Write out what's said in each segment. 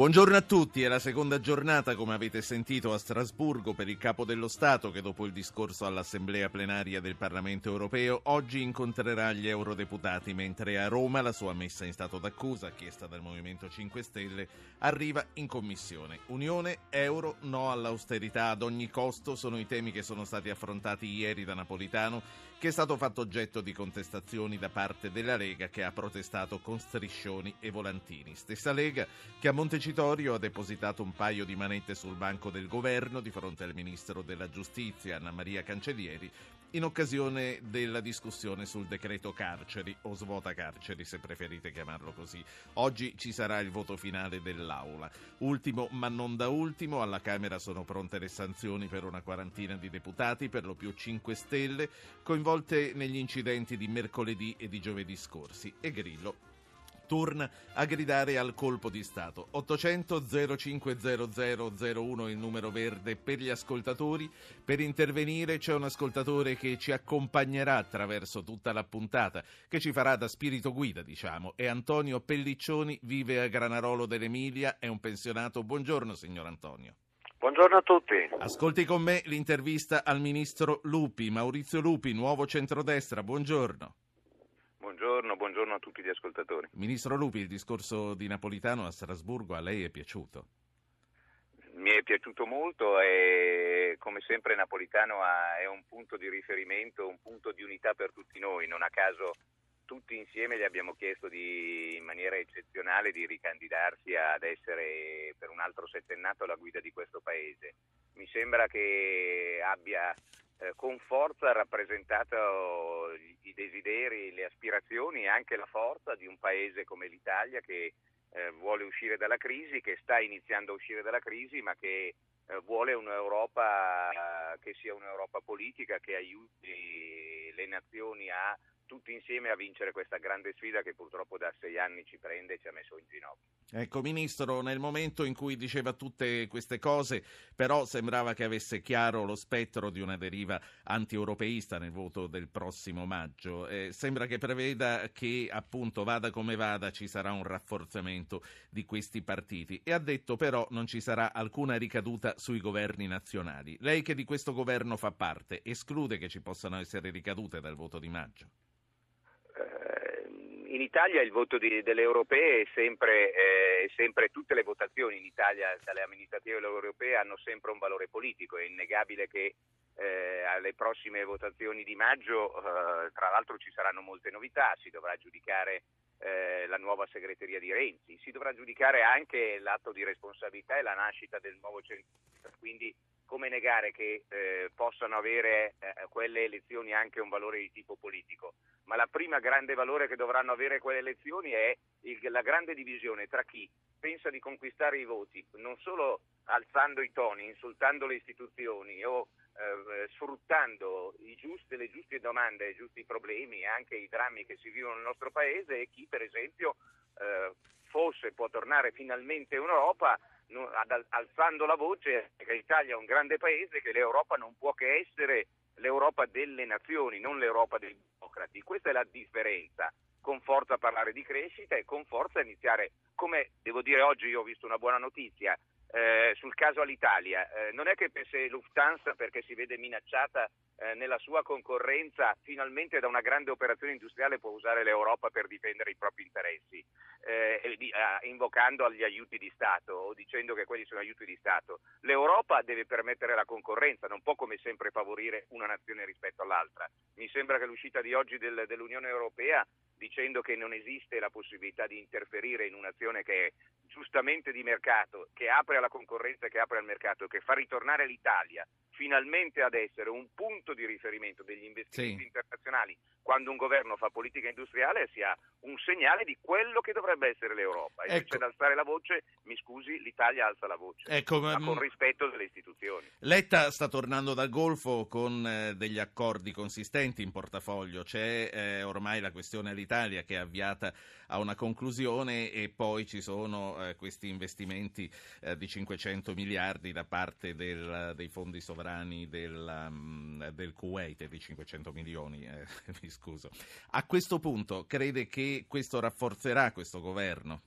Buongiorno a tutti, è la seconda giornata, come avete sentito, a Strasburgo per il Capo dello Stato che dopo il discorso all'Assemblea plenaria del Parlamento europeo oggi incontrerà gli eurodeputati, mentre a Roma la sua messa in stato d'accusa, chiesta dal Movimento 5 Stelle, arriva in Commissione. Unione, euro, no all'austerità ad ogni costo sono i temi che sono stati affrontati ieri da Napolitano che è stato fatto oggetto di contestazioni da parte della Lega che ha protestato con striscioni e volantini. Stessa Lega che a Montecitorio ha depositato un paio di manette sul banco del governo di fronte al ministro della Giustizia Anna Maria Cancellieri in occasione della discussione sul decreto carceri o svuota carceri se preferite chiamarlo così. Oggi ci sarà il voto finale dell'Aula. Ultimo ma non da ultimo, alla Camera sono pronte le sanzioni per una quarantina di deputati, per lo più 5 Stelle, coinvolte negli incidenti di mercoledì e di giovedì scorsi e Grillo torna a gridare al colpo di Stato. 800 0500 01 il numero verde per gli ascoltatori. Per intervenire c'è un ascoltatore che ci accompagnerà attraverso tutta la puntata, che ci farà da spirito guida, diciamo. È Antonio Pelliccioni, vive a Granarolo dell'Emilia, è un pensionato. Buongiorno, signor Antonio. Buongiorno a tutti. Ascolti con me l'intervista al ministro Lupi, Maurizio Lupi, nuovo centrodestra. Buongiorno. Buongiorno, buongiorno a tutti gli ascoltatori. Ministro Lupi, il discorso di Napolitano a Strasburgo a lei è piaciuto? Mi è piaciuto molto e come sempre Napolitano è un punto di riferimento, un punto di unità per tutti noi. Non a caso tutti insieme gli abbiamo chiesto di, in maniera eccezionale di ricandidarsi ad essere per un altro settennato alla guida di questo Paese. Mi sembra che abbia eh, con forza rappresentato i desideri, le aspirazioni e anche la forza di un paese come l'Italia che eh, vuole uscire dalla crisi, che sta iniziando a uscire dalla crisi, ma che eh, vuole un'Europa che sia un'Europa politica, che aiuti le nazioni a tutti insieme a vincere questa grande sfida che purtroppo da sei anni ci prende e ci ha messo in ginocchio. Ecco, Ministro, nel momento in cui diceva tutte queste cose, però sembrava che avesse chiaro lo spettro di una deriva anti-europeista nel voto del prossimo maggio. Eh, sembra che preveda che, appunto, vada come vada, ci sarà un rafforzamento di questi partiti. E ha detto però non ci sarà alcuna ricaduta sui governi nazionali. Lei che di questo governo fa parte, esclude che ci possano essere ricadute dal voto di maggio? In Italia il voto di, delle europee è sempre, eh, sempre, tutte le votazioni in Italia dalle amministrative europee hanno sempre un valore politico, è innegabile che eh, alle prossime votazioni di maggio eh, tra l'altro ci saranno molte novità, si dovrà giudicare eh, la nuova segreteria di Renzi, si dovrà giudicare anche l'atto di responsabilità e la nascita del nuovo centro, quindi come negare che eh, possano avere eh, quelle elezioni anche un valore di tipo politico? Ma la prima grande valore che dovranno avere quelle elezioni è il, la grande divisione tra chi pensa di conquistare i voti, non solo alzando i toni, insultando le istituzioni o eh, sfruttando giusti, le giuste domande, i giusti problemi e anche i drammi che si vivono nel nostro paese e chi per esempio eh, forse può tornare finalmente in Europa alzando la voce che l'Italia è un grande paese, che l'Europa non può che essere l'Europa delle nazioni, non l'Europa dei democrati. Questa è la differenza. Con forza parlare di crescita e con forza iniziare, come devo dire oggi, io ho visto una buona notizia, eh, sul caso all'Italia. Eh, non è che se Lufthansa, perché si vede minacciata eh, nella sua concorrenza, finalmente da una grande operazione industriale può usare l'Europa per difendere i propri interessi, eh, ah, invocando agli aiuti di Stato o dicendo che quelli sono aiuti di Stato. L'Europa deve permettere la concorrenza, non può come sempre favorire una nazione rispetto all'altra. Mi sembra che l'uscita di oggi del, dell'Unione Europea dicendo che non esiste la possibilità di interferire in un'azione che è giustamente di mercato, che apre alla concorrenza che apre al mercato, che fa ritornare l'Italia finalmente ad essere un punto di riferimento degli investimenti sì. internazionali quando un governo fa politica industriale sia un segnale di quello che dovrebbe essere l'Europa. E ecco. da alzare la voce, mi scusi, l'Italia alza la voce, ecco, ma con rispetto delle istituzioni. Letta sta tornando dal Golfo con eh, degli accordi consistenti in portafoglio, c'è eh, ormai la questione all'Italia che è avviata a una conclusione e poi ci sono eh, questi investimenti di 500 miliardi da parte del, dei fondi sovrani del, um, del Kuwait di 500 milioni, eh, mi scuso. A questo punto crede che questo rafforzerà questo governo?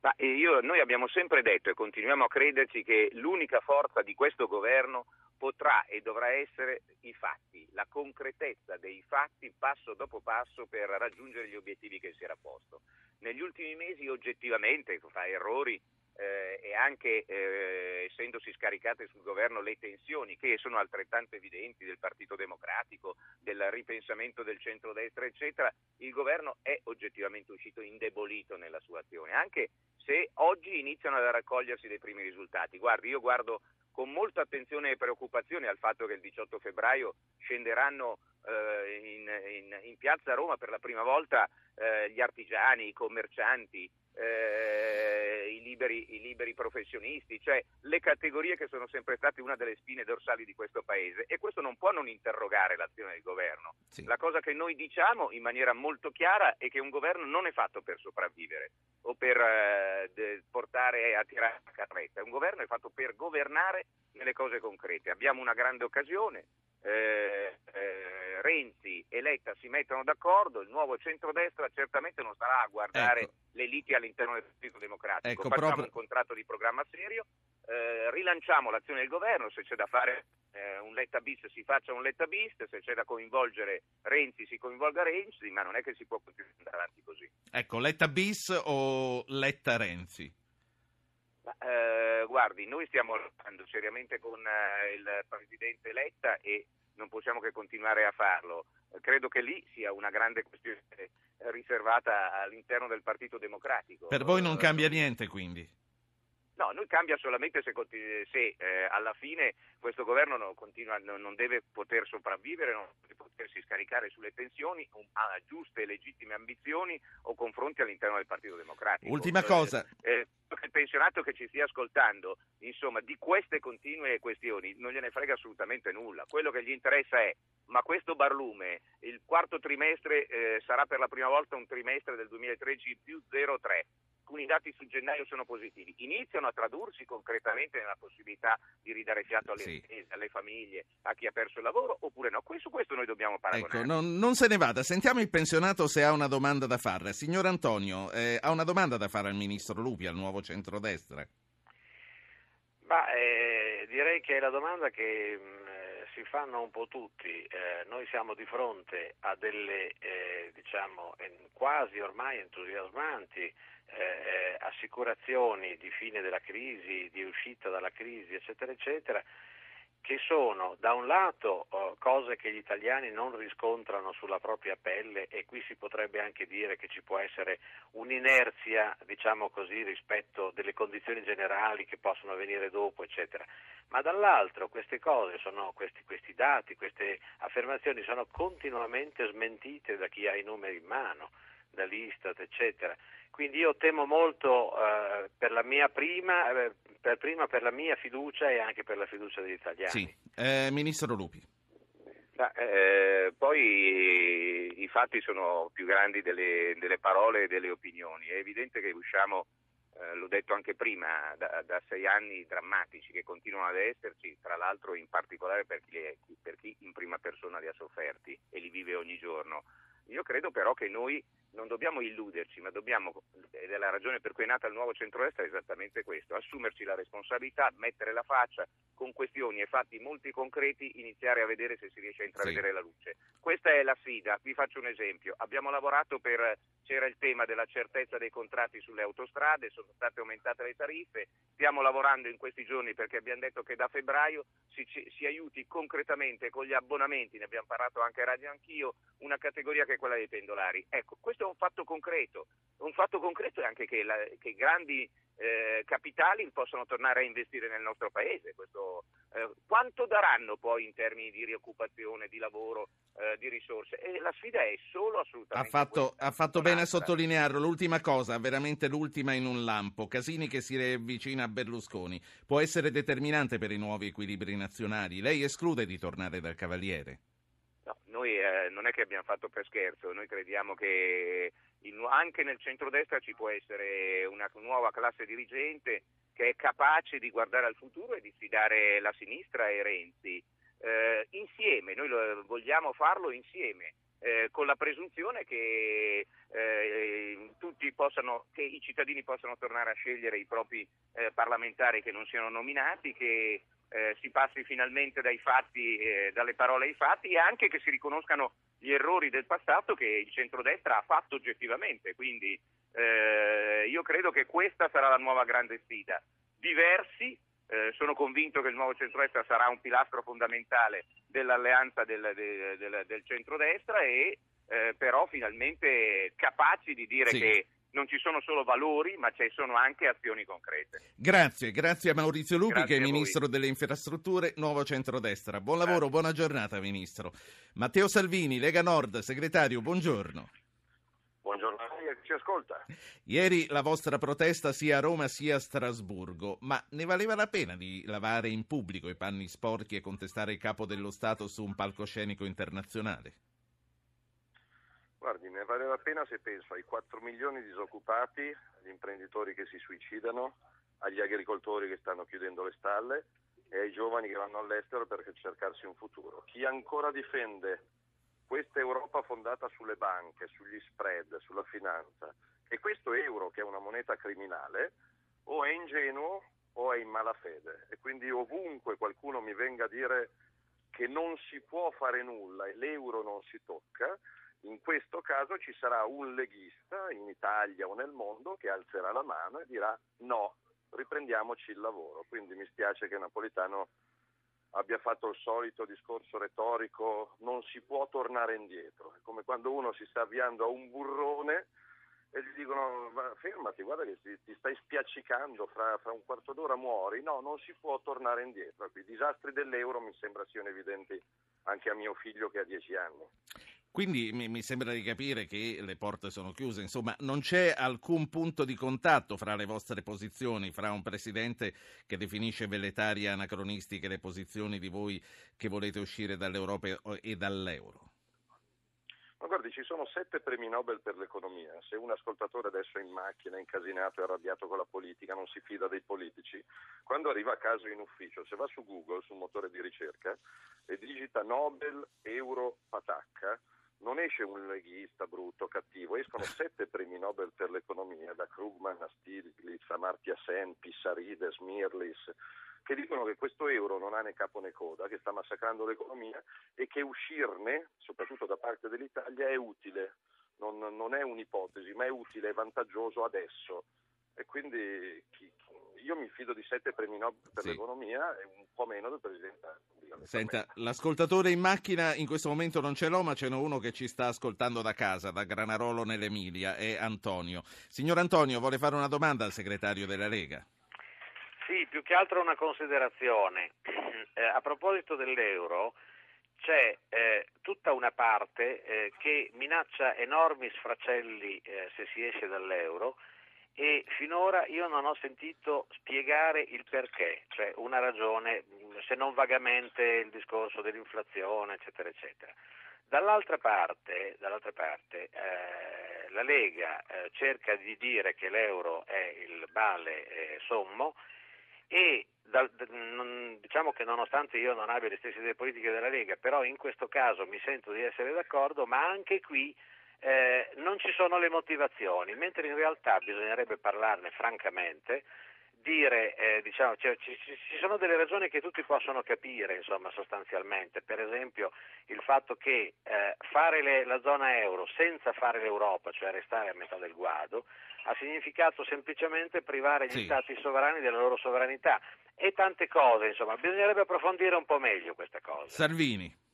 Ma io, noi abbiamo sempre detto e continuiamo a crederci che l'unica forza di questo governo potrà e dovrà essere i fatti, la concretezza dei fatti passo dopo passo per raggiungere gli obiettivi che si era posto. Negli ultimi mesi oggettivamente fa errori eh, e anche eh, essendosi scaricate sul governo le tensioni che sono altrettanto evidenti del Partito Democratico, del ripensamento del centrodestra, eccetera, il governo è oggettivamente uscito indebolito nella sua azione, anche se oggi iniziano a raccogliersi dei primi risultati. Guardi, io guardo con molta attenzione e preoccupazione al fatto che il 18 febbraio scenderanno eh, in, in, in, piazza Roma per la prima volta eh, gli artigiani, i commercianti, eh, i, liberi, i, liberi, professionisti, cioè le categorie che sono sempre state una delle spine dorsali di questo Paese e questo non può non interrogare l'azione del governo. Sì. La cosa che noi diciamo in maniera molto chiara è che un governo non è fatto per sopravvivere o per eh, portare a tirare la carretta, un governo è fatto per governare nelle cose concrete. Abbiamo una grande occasione. Eh, eh, Renzi e Letta si mettono d'accordo, il nuovo centrodestra certamente non starà a guardare ecco. le liti all'interno del Partito Democratico, ecco, facciamo proprio... un contratto di programma serio, eh, rilanciamo l'azione del governo, se c'è da fare eh, un Letta bis si faccia un Letta bis, se c'è da coinvolgere Renzi si coinvolga Renzi, ma non è che si può continuare avanti così. Ecco, Letta bis o Letta Renzi? Ma, eh, guardi, noi stiamo lavorando seriamente con eh, il Presidente Letta e non possiamo che continuare a farlo. Credo che lì sia una grande questione riservata all'interno del Partito Democratico. Per voi non cambia niente quindi? No, noi cambia solamente se, se eh, alla fine questo governo non, continua, non, deve poter sopravvivere, non deve potersi scaricare sulle tensioni, ha giuste e legittime ambizioni o confronti all'interno del Partito Democratico. Ultima cosa. Eh, eh, il pensionato che ci stia ascoltando, insomma, di queste continue questioni non gliene frega assolutamente nulla. Quello che gli interessa è, ma questo barlume, il quarto trimestre eh, sarà per la prima volta un trimestre del 2013 più 0,3 alcuni dati su gennaio sono positivi, iniziano a tradursi concretamente nella possibilità di ridare fiato alle sì. imprese, alle famiglie, a chi ha perso il lavoro oppure no? Su questo noi dobbiamo paragonare. Ecco, non, non, se ne vada, sentiamo il pensionato se ha una domanda da fare. Signor Antonio, eh, ha una domanda da fare al Ministro Lupi, al nuovo centrodestra? Ma, eh, direi che è la domanda che mm, eh, si fanno un po' tutti. Eh, noi siamo di fronte a delle eh, diciamo, quasi ormai entusiasmanti eh, assicurazioni di fine della crisi, di uscita dalla crisi, eccetera, eccetera, che sono da un lato oh, cose che gli italiani non riscontrano sulla propria pelle e qui si potrebbe anche dire che ci può essere un'inerzia, diciamo così, rispetto delle condizioni generali che possono venire dopo, eccetera. Ma dall'altro queste cose sono, questi, questi dati, queste affermazioni sono continuamente smentite da chi ha i numeri in mano, dall'Istat, eccetera. Quindi io temo molto eh, per la mia prima, eh, per prima per la mia fiducia e anche per la fiducia degli italiani. Sì. Eh, Ministro Lupi. Ma, eh, poi i fatti sono più grandi delle, delle, parole e delle opinioni. È evidente che usciamo, eh, l'ho detto anche prima, da, da, sei anni drammatici che continuano ad esserci, tra l'altro in particolare per chi, è, per chi in prima persona li ha sofferti e li vive ogni giorno. Io credo però che noi non dobbiamo illuderci, ma dobbiamo, ed è la ragione per cui è nata il nuovo centrodestra, è esattamente questo, assumerci la responsabilità, mettere la faccia con questioni e fatti molti concreti, iniziare a vedere se si riesce a intravedere sì. la luce. Questa è la sfida, vi faccio un esempio, abbiamo lavorato per, c'era il tema della certezza dei contratti sulle autostrade, sono state aumentate le tariffe, stiamo lavorando in questi giorni perché abbiamo detto che da febbraio si, si aiuti concretamente con gli abbonamenti, ne abbiamo parlato anche a Radio Anch'io, una categoria che è quella dei pendolari. Ecco, questo un fatto concreto. Un fatto concreto è anche che, la, che grandi eh, capitali possono tornare a investire nel nostro paese. Questo eh, quanto daranno poi in termini di rioccupazione, di lavoro, eh, di risorse? E la sfida è solo assolutamente ha fatto, ha fatto bene a sottolinearlo. L'ultima cosa, veramente l'ultima in un lampo. Casini che si riavvicina a Berlusconi può essere determinante per i nuovi equilibri nazionali. Lei esclude di tornare dal Cavaliere? No, noi eh, non è che abbiamo fatto per scherzo, noi crediamo che il, anche nel centrodestra ci può essere una nuova classe dirigente che è capace di guardare al futuro e di sfidare la sinistra e Renzi. Eh, insieme, noi lo, vogliamo farlo insieme. Eh, con la presunzione che, eh, possano, che, i cittadini possano tornare a scegliere i propri eh, parlamentari che non siano nominati, che eh, si passi finalmente fatti, eh, dalle parole ai fatti e anche che si riconoscano gli errori del passato che il centrodestra ha fatto oggettivamente. Quindi eh, io credo che questa sarà la nuova grande sfida. Diversi, eh, sono convinto che il nuovo centrodestra sarà un pilastro fondamentale dell'alleanza del, del, del, del centrodestra e eh, però finalmente capaci di dire sì. che non ci sono solo valori, ma ci sono anche azioni concrete. Grazie, grazie a Maurizio Lupi grazie che è Ministro delle Infrastrutture, Nuovo Centrodestra. Buon lavoro, grazie. buona giornata Ministro. Matteo Salvini, Lega Nord, segretario, buongiorno. Buongiorno a lei, ci ascolta. Ieri la vostra protesta sia a Roma sia a Strasburgo, ma ne valeva la pena di lavare in pubblico i panni sporchi e contestare il capo dello Stato su un palcoscenico internazionale? Guardi, ne vale la pena se penso ai 4 milioni di disoccupati, agli imprenditori che si suicidano, agli agricoltori che stanno chiudendo le stalle e ai giovani che vanno all'estero per cercarsi un futuro. Chi ancora difende questa Europa fondata sulle banche, sugli spread, sulla finanza e questo euro che è una moneta criminale o è ingenuo o è in malafede e quindi ovunque qualcuno mi venga a dire che non si può fare nulla e l'euro non si tocca, in questo caso ci sarà un leghista in Italia o nel mondo che alzerà la mano e dirà no, riprendiamoci il lavoro. Quindi mi spiace che Napolitano abbia fatto il solito discorso retorico non si può tornare indietro. È come quando uno si sta avviando a un burrone e gli dicono fermati, guarda che ti, ti stai spiaccicando, fra, fra, un quarto d'ora muori. No, non si può tornare indietro. I disastri dell'euro mi sembra siano evidenti anche a mio figlio che ha dieci anni. Quindi mi, mi, sembra di capire che le porte sono chiuse, insomma non c'è alcun punto di contatto fra le vostre posizioni, fra un presidente che definisce veletarie anacronistiche le posizioni di voi che volete uscire dall'Europa e dall'euro. Ma guardi, ci sono sette premi Nobel per l'economia. Se un ascoltatore adesso è in macchina, incasinato e arrabbiato con la politica, non si fida dei politici, quando arriva a caso in ufficio, se va su Google, sul motore di ricerca, e digita Nobel Euro Patacca, non esce un leghista brutto, cattivo, escono sette premi Nobel per l'economia, da Krugman a Stiglitz, Amartya Sen, Pissarides, Mirlis, che dicono che questo euro non ha né capo né coda, che sta massacrando l'economia e che uscirne, soprattutto da parte dell'Italia, è utile, non, non è un'ipotesi, ma è utile, è vantaggioso adesso. E quindi chi, io mi fido di sette premi Nobel per sì. l'economia e un po' meno del Presidente. Senta, l'ascoltatore in macchina in questo momento non ce l'ho, ma ce n'è uno che ci sta ascoltando da casa, da Granarolo nell'Emilia, è Antonio. Signor Antonio, vuole fare una domanda al segretario della Lega? Sì, più che altro una considerazione. Eh, a proposito dell'euro, c'è eh, tutta una parte eh, che minaccia enormi sfracelli eh, se si esce dall'euro e finora io non ho sentito spiegare il perché, cioè una ragione, se non vagamente il discorso dell'inflazione, eccetera, eccetera. Dall'altra parte, dall'altra parte eh, la Lega eh, cerca di dire che l'euro è il male eh, sommo e da, non, diciamo che nonostante io non abbia le stesse idee politiche della Lega, però in questo caso mi sento di essere d'accordo, ma anche qui eh, non ci sono le motivazioni, mentre in realtà bisognerebbe parlarne francamente, dire, eh, diciamo, cioè, ci, ci, sono delle ragioni che tutti possono capire, insomma, sostanzialmente, per esempio il fatto che eh, fare le, la zona euro senza fare l'Europa, cioè restare a metà del guado, ha significato semplicemente privare gli sì. stati sovrani della loro sovranità e tante cose, insomma, bisognerebbe approfondire un po' meglio questa cosa. Salvini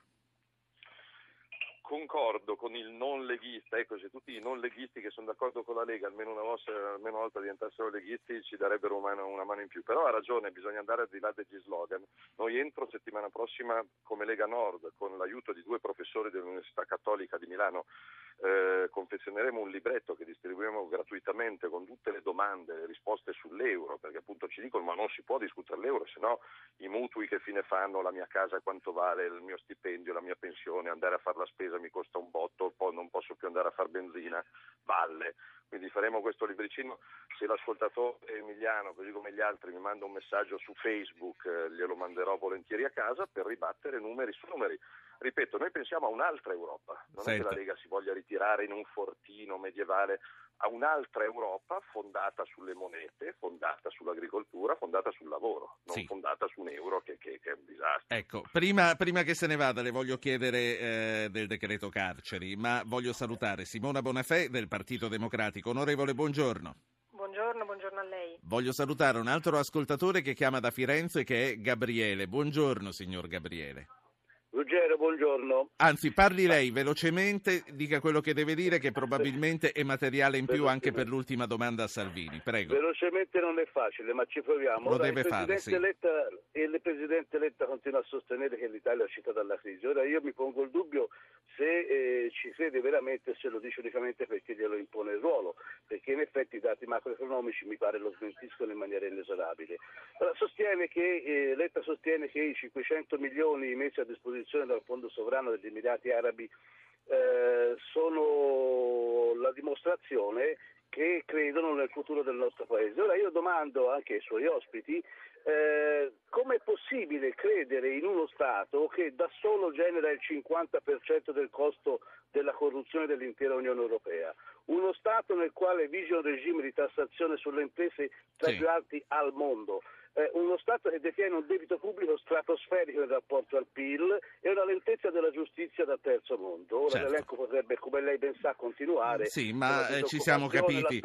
concordo con il non leghista, ecco se tutti i non leghisti che sono d'accordo con la Lega almeno una volta, almeno una volta diventassero leghisti ci darebbero una mano, una mano, in più, però ha ragione, bisogna andare al di là degli slogan. Noi entro settimana prossima come Lega Nord con l'aiuto di due professori dell'Università Cattolica di Milano eh, confezioneremo un libretto che distribuiremo gratuitamente con tutte le domande, le risposte sull'euro, perché appunto ci dicono ma non si può discutere l'euro, se no i mutui che fine fanno, la mia casa quanto vale, il mio stipendio, la mia pensione, andare a fare la spesa mi costa un botto, poi non posso più andare a fare benzina, valle. Quindi faremo questo libricino, se l'ascoltatore Emiliano, così come gli altri, mi manda un messaggio su Facebook, eh, glielo manderò volentieri a casa per ribattere numeri su numeri. Ripeto, noi pensiamo a un'altra Europa, non Senta. è che la Lega si voglia ritirare in un fortino medievale, a un'altra Europa fondata sulle monete, fondata sull'agricoltura, fondata sul lavoro, non sì. fondata su un euro che, che, che, è un disastro. Ecco, prima, prima, che se ne vada le voglio chiedere eh, del decreto carceri, ma voglio salutare Simona Bonafè del Partito Democratico. Onorevole, buongiorno. Buongiorno, buongiorno a lei. Voglio salutare un altro ascoltatore che chiama da Firenze che è Gabriele. Buongiorno signor Gabriele. Ruggero, buongiorno. Anzi, parli lei velocemente, dica quello che deve dire, che probabilmente è materiale in più anche per l'ultima domanda a Salvini. Prego. Velocemente non è facile, ma ci proviamo. Lo Ora, deve il fare, sì. Letta, il Presidente Letta continua a sostenere che l'Italia è uscita dalla crisi. Ora io mi pongo il dubbio se eh, ci crede veramente se lo dice unicamente perché glielo impone il ruolo, perché in effetti i dati macroeconomici mi pare lo smentiscono in maniera inesorabile. Allora, sostiene che, eh, Letta sostiene che i 500 milioni messi a disposizione dal Fondo Sovrano degli Emirati Arabi eh, sono la dimostrazione che credono nel futuro del nostro Paese. Ora io domando anche ai suoi ospiti eh, come è possibile credere in uno Stato che da solo genera il 50% del costo della corruzione dell'intera Unione Europea? Uno Stato nel quale vige un regime di tassazione sulle imprese tra i più alti al mondo eh, uno Stato che detiene un debito pubblico stratosferico in rapporto al PIL e una lentezza della giustizia da terzo mondo. Ora certo. l'elenco potrebbe, come lei ben sa, continuare. Sì, ma eh, ci siamo capiti,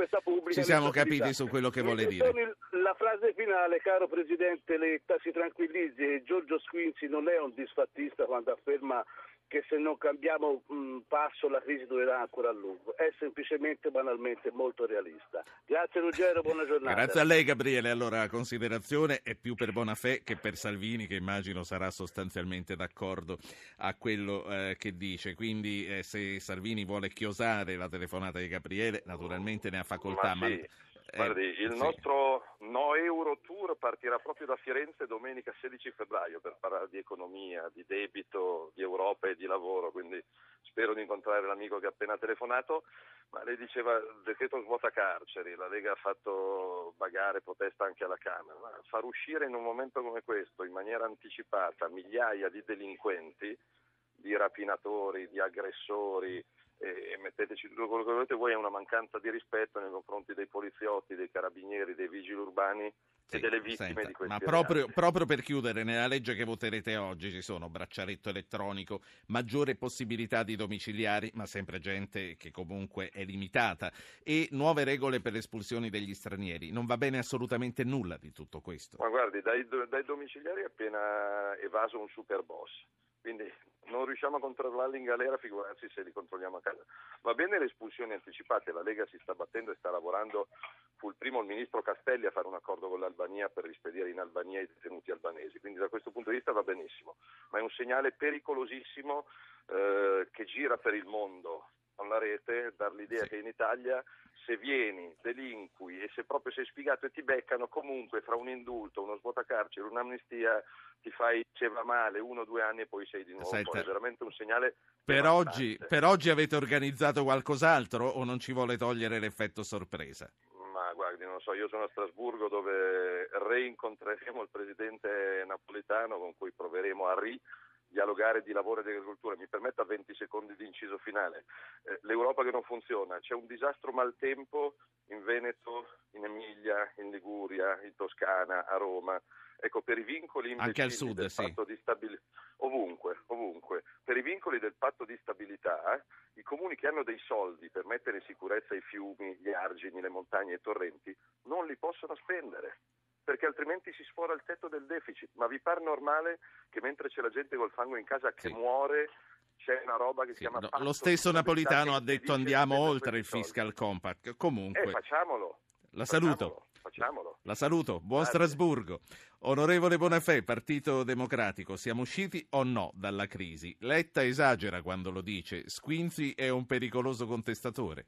ci siamo capiti su quello che vuole dire. La frase finale, caro Presidente Letta, si tranquillizzi, Giorgio Squinzi non è un disfattista quando afferma che se non cambiamo mh, passo la crisi durerà ancora a lungo, è semplicemente banalmente molto realista. Grazie Ruggero, buona giornata. Grazie a lei Gabriele, allora considerazione è più per Bonafè che per Salvini che immagino sarà sostanzialmente d'accordo a quello eh, che dice, quindi eh, se Salvini vuole chiosare la telefonata di Gabriele naturalmente ne ha facoltà. Ma, sì. ma Guardi, il sì. nostro No Euro Tour partirà proprio da Firenze domenica 16 febbraio per parlare di economia, di debito, di Europa e di lavoro, quindi spero di incontrare l'amico che ha appena telefonato, ma lei diceva decreto svuota carceri, la Lega ha fatto bagare protesta anche alla Camera, ma far uscire in un momento come questo in maniera anticipata migliaia di delinquenti, di rapinatori, di aggressori, e metteteci tutto quello che volete voi, è una mancanza di rispetto nei confronti dei poliziotti, dei carabinieri, dei vigili urbani sì, e delle vittime senta, di questi Ma proprio, proprio, per chiudere, nella legge che voterete oggi ci sono braccialetto elettronico, maggiore possibilità di domiciliari, ma sempre gente che comunque è limitata, e nuove regole per le espulsioni degli stranieri. Non va bene assolutamente nulla di tutto questo. Ma guardi, dai, dai domiciliari è appena evaso un super boss quindi non riusciamo a controllarli in galera, figurarsi se li controlliamo a casa. Va bene le espulsioni anticipate, la Lega si sta battendo e sta lavorando, fu il primo il ministro Castelli a fare un accordo con l'Albania per rispedire in Albania i detenuti albanesi, quindi da questo punto di vista va benissimo, ma è un segnale pericolosissimo eh, che gira per il mondo con la rete, dar l'idea sì. che in Italia se vieni, delinqui e se proprio sei sfigato e ti beccano, comunque fra un indulto, uno svuotacarcere, un'amnistia ti fai, se va male, uno o due anni e poi sei di nuovo Senta, È veramente un segnale. Per oggi, per oggi avete organizzato qualcos'altro o non ci vuole togliere l'effetto sorpresa? Ma guardi, non so, io sono a Strasburgo dove reincontreremo il presidente napolitano con cui proveremo a ri dialogare di lavoro e di agricoltura. Mi permetta 20 secondi di inciso finale. Eh, L'Europa che non funziona, c'è un disastro maltempo in Veneto, in Emilia, in Liguria, in Toscana, a Roma. Ecco, per i vincoli Anche al sud, del sì. patto di stabilità, ovunque, ovunque, per i vincoli del patto di stabilità, i comuni che hanno dei soldi per mettere in sicurezza i fiumi, gli argini, le montagne e i torrenti, non li possono spendere perché altrimenti si sfora il tetto del deficit. Ma vi pare normale che mentre c'è la gente col fango in casa che sì. muore c'è una roba che si Sì, chiama no, lo stesso Napolitano ha detto andiamo oltre il fiscal compact. Eh, Comunque, facciamolo. la saluto. Facciamolo, Facciamolo. La saluto, buon Grazie. Strasburgo. Onorevole Bonafè, Partito Democratico, siamo usciti o no dalla crisi? Letta esagera quando lo dice, Squinzi è un pericoloso contestatore.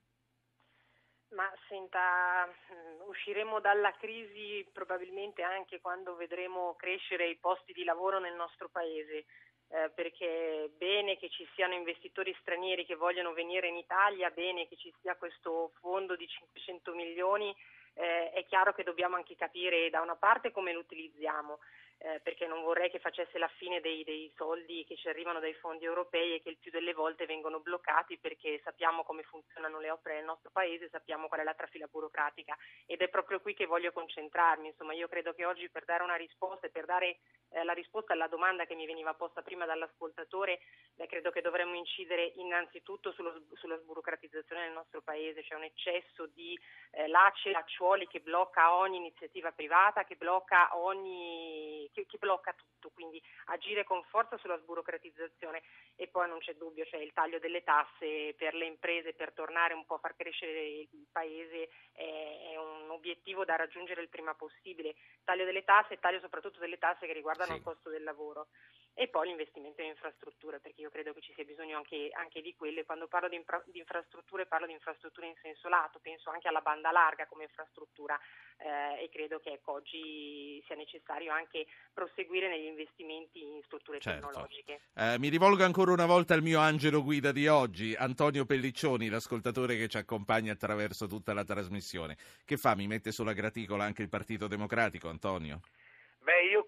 Ma senta, mm, usciremo dalla crisi probabilmente anche quando vedremo crescere i posti di lavoro nel nostro paese. eh, perché bene che ci siano investitori stranieri che vogliono venire in Italia, bene che ci sia questo fondo di 500 milioni, eh, è chiaro che dobbiamo anche capire da una parte come lo utilizziamo, eh, perché non vorrei che facesse la fine dei, dei soldi che ci arrivano dai fondi europei e che il più delle volte vengono bloccati perché sappiamo come funzionano le opere nel nostro paese, sappiamo qual è la trafila burocratica ed è proprio qui che voglio concentrarmi. Insomma, io credo che oggi per dare una risposta e per dare eh, la risposta alla domanda che mi veniva posta prima dall'ascoltatore, beh, credo che dovremmo incidere innanzitutto sullo, sulla sburocratizzazione nel nostro paese, c'è un eccesso di eh, lacci e lacciuoli che blocca ogni iniziativa privata, che blocca ogni che, che blocca tutto, quindi agire con forza sulla sburocratizzazione. E poi non c'è dubbio, cioè il taglio delle tasse per le imprese per tornare un po' a far crescere il paese è, è un obiettivo da raggiungere il prima possibile, taglio delle tasse e taglio soprattutto delle tasse che riguardano Sì. il costo del lavoro e poi l'investimento in infrastrutture perché io credo che ci sia bisogno anche, anche di quelle, quando parlo di, infra- di infrastrutture parlo di infrastrutture in senso lato, penso anche alla banda larga come infrastruttura eh, e credo che ecco, oggi sia necessario anche proseguire negli investimenti in strutture Certo. tecnologiche. Eh, mi rivolgo ancora una volta al mio angelo guida di oggi, Antonio Pelliccioni, l'ascoltatore che ci accompagna attraverso tutta la trasmissione. Che fa? Mi mette sulla graticola anche il Partito Democratico, Antonio?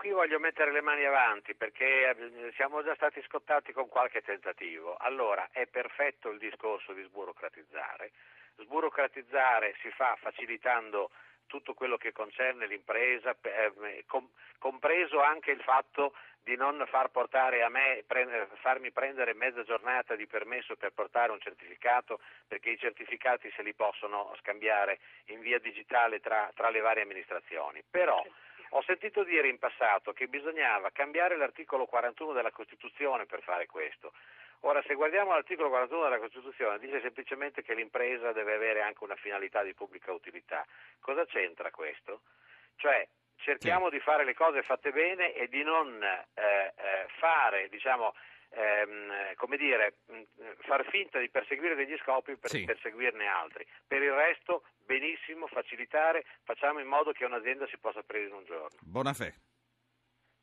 Qui voglio mettere le mani avanti perché eh, siamo già stati scottati con qualche tentativo. Allora, è perfetto il discorso di sburocratizzare. Sburocratizzare si fa facilitando tutto quello che concerne l'impresa, eh, com- compreso anche il fatto di non far portare a me, farmi prendere mezza giornata di permesso per portare un certificato, perché i certificati se li possono scambiare in via digitale tra, tra le varie amministrazioni. Però ho sentito dire in passato che bisognava cambiare l'articolo 41 della Costituzione per fare questo. Ora, se guardiamo l'articolo 41 della Costituzione, dice semplicemente che l'impresa deve avere anche una finalità di pubblica utilità. Cosa c'entra questo? Cioè, cerchiamo di fare le cose fatte bene e di non eh, eh, fare, diciamo, ehm, come dire, far finta di perseguire degli scopi per Sì. perseguirne altri. Per il resto, benissimo, facilitare, facciamo in modo che un'azienda si possa aprire in un giorno. Bonafè.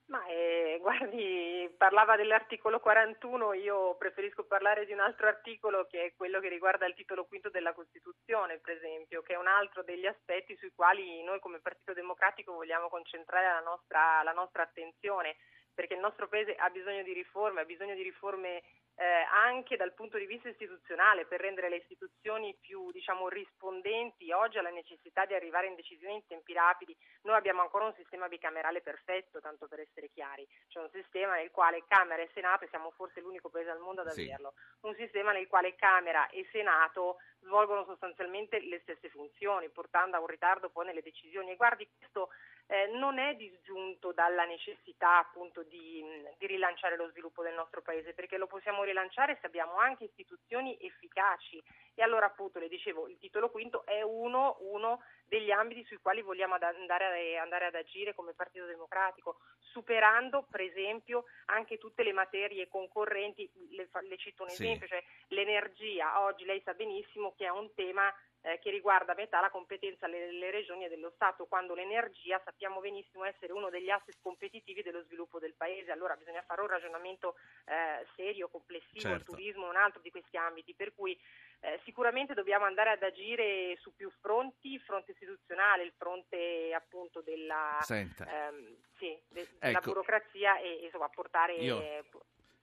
Ma eh, guardi, parlava dell'articolo 41, io preferisco parlare di un altro articolo che è quello che riguarda il titolo quinto della Costituzione, per esempio, che è un altro degli aspetti sui quali noi come Partito Democratico vogliamo concentrare la nostra, la nostra attenzione, perché il nostro Paese ha bisogno di riforme, ha bisogno di riforme eh, anche dal punto di vista istituzionale per rendere le istituzioni più diciamo, rispondenti oggi alla necessità di arrivare in decisioni in tempi rapidi. Noi abbiamo ancora un sistema bicamerale perfetto, tanto per essere chiari, cioè un sistema nel quale Camera e Senato, e siamo forse l'unico paese al mondo ad Sì. averlo, un sistema nel quale Camera e Senato svolgono sostanzialmente le stesse funzioni, portando a un ritardo poi nelle decisioni. E guardi, questo eh, non è disgiunto dalla necessità appunto di, di rilanciare lo sviluppo del nostro paese, perché lo possiamo rilanciare se abbiamo anche istituzioni efficaci. E allora appunto le dicevo, il titolo quinto è uno, uno degli ambiti sui quali vogliamo ad- andare, a- andare ad agire come Partito Democratico, superando per esempio anche tutte le materie concorrenti, le, le cito un Sì. esempio, cioè l'energia, oggi lei sa benissimo che è un tema eh, che riguarda metà la competenza delle regioni e dello Stato, quando l'energia sappiamo benissimo essere uno degli asset competitivi dello sviluppo del Paese. Allora bisogna fare un ragionamento eh, serio, complessivo, il Certo. turismo è un altro di questi ambiti, per cui eh, sicuramente dobbiamo andare ad agire su più fronti, il fronte istituzionale, il fronte appunto della, ehm, sì, de- della Ecco. burocrazia e insomma portare... Io- eh,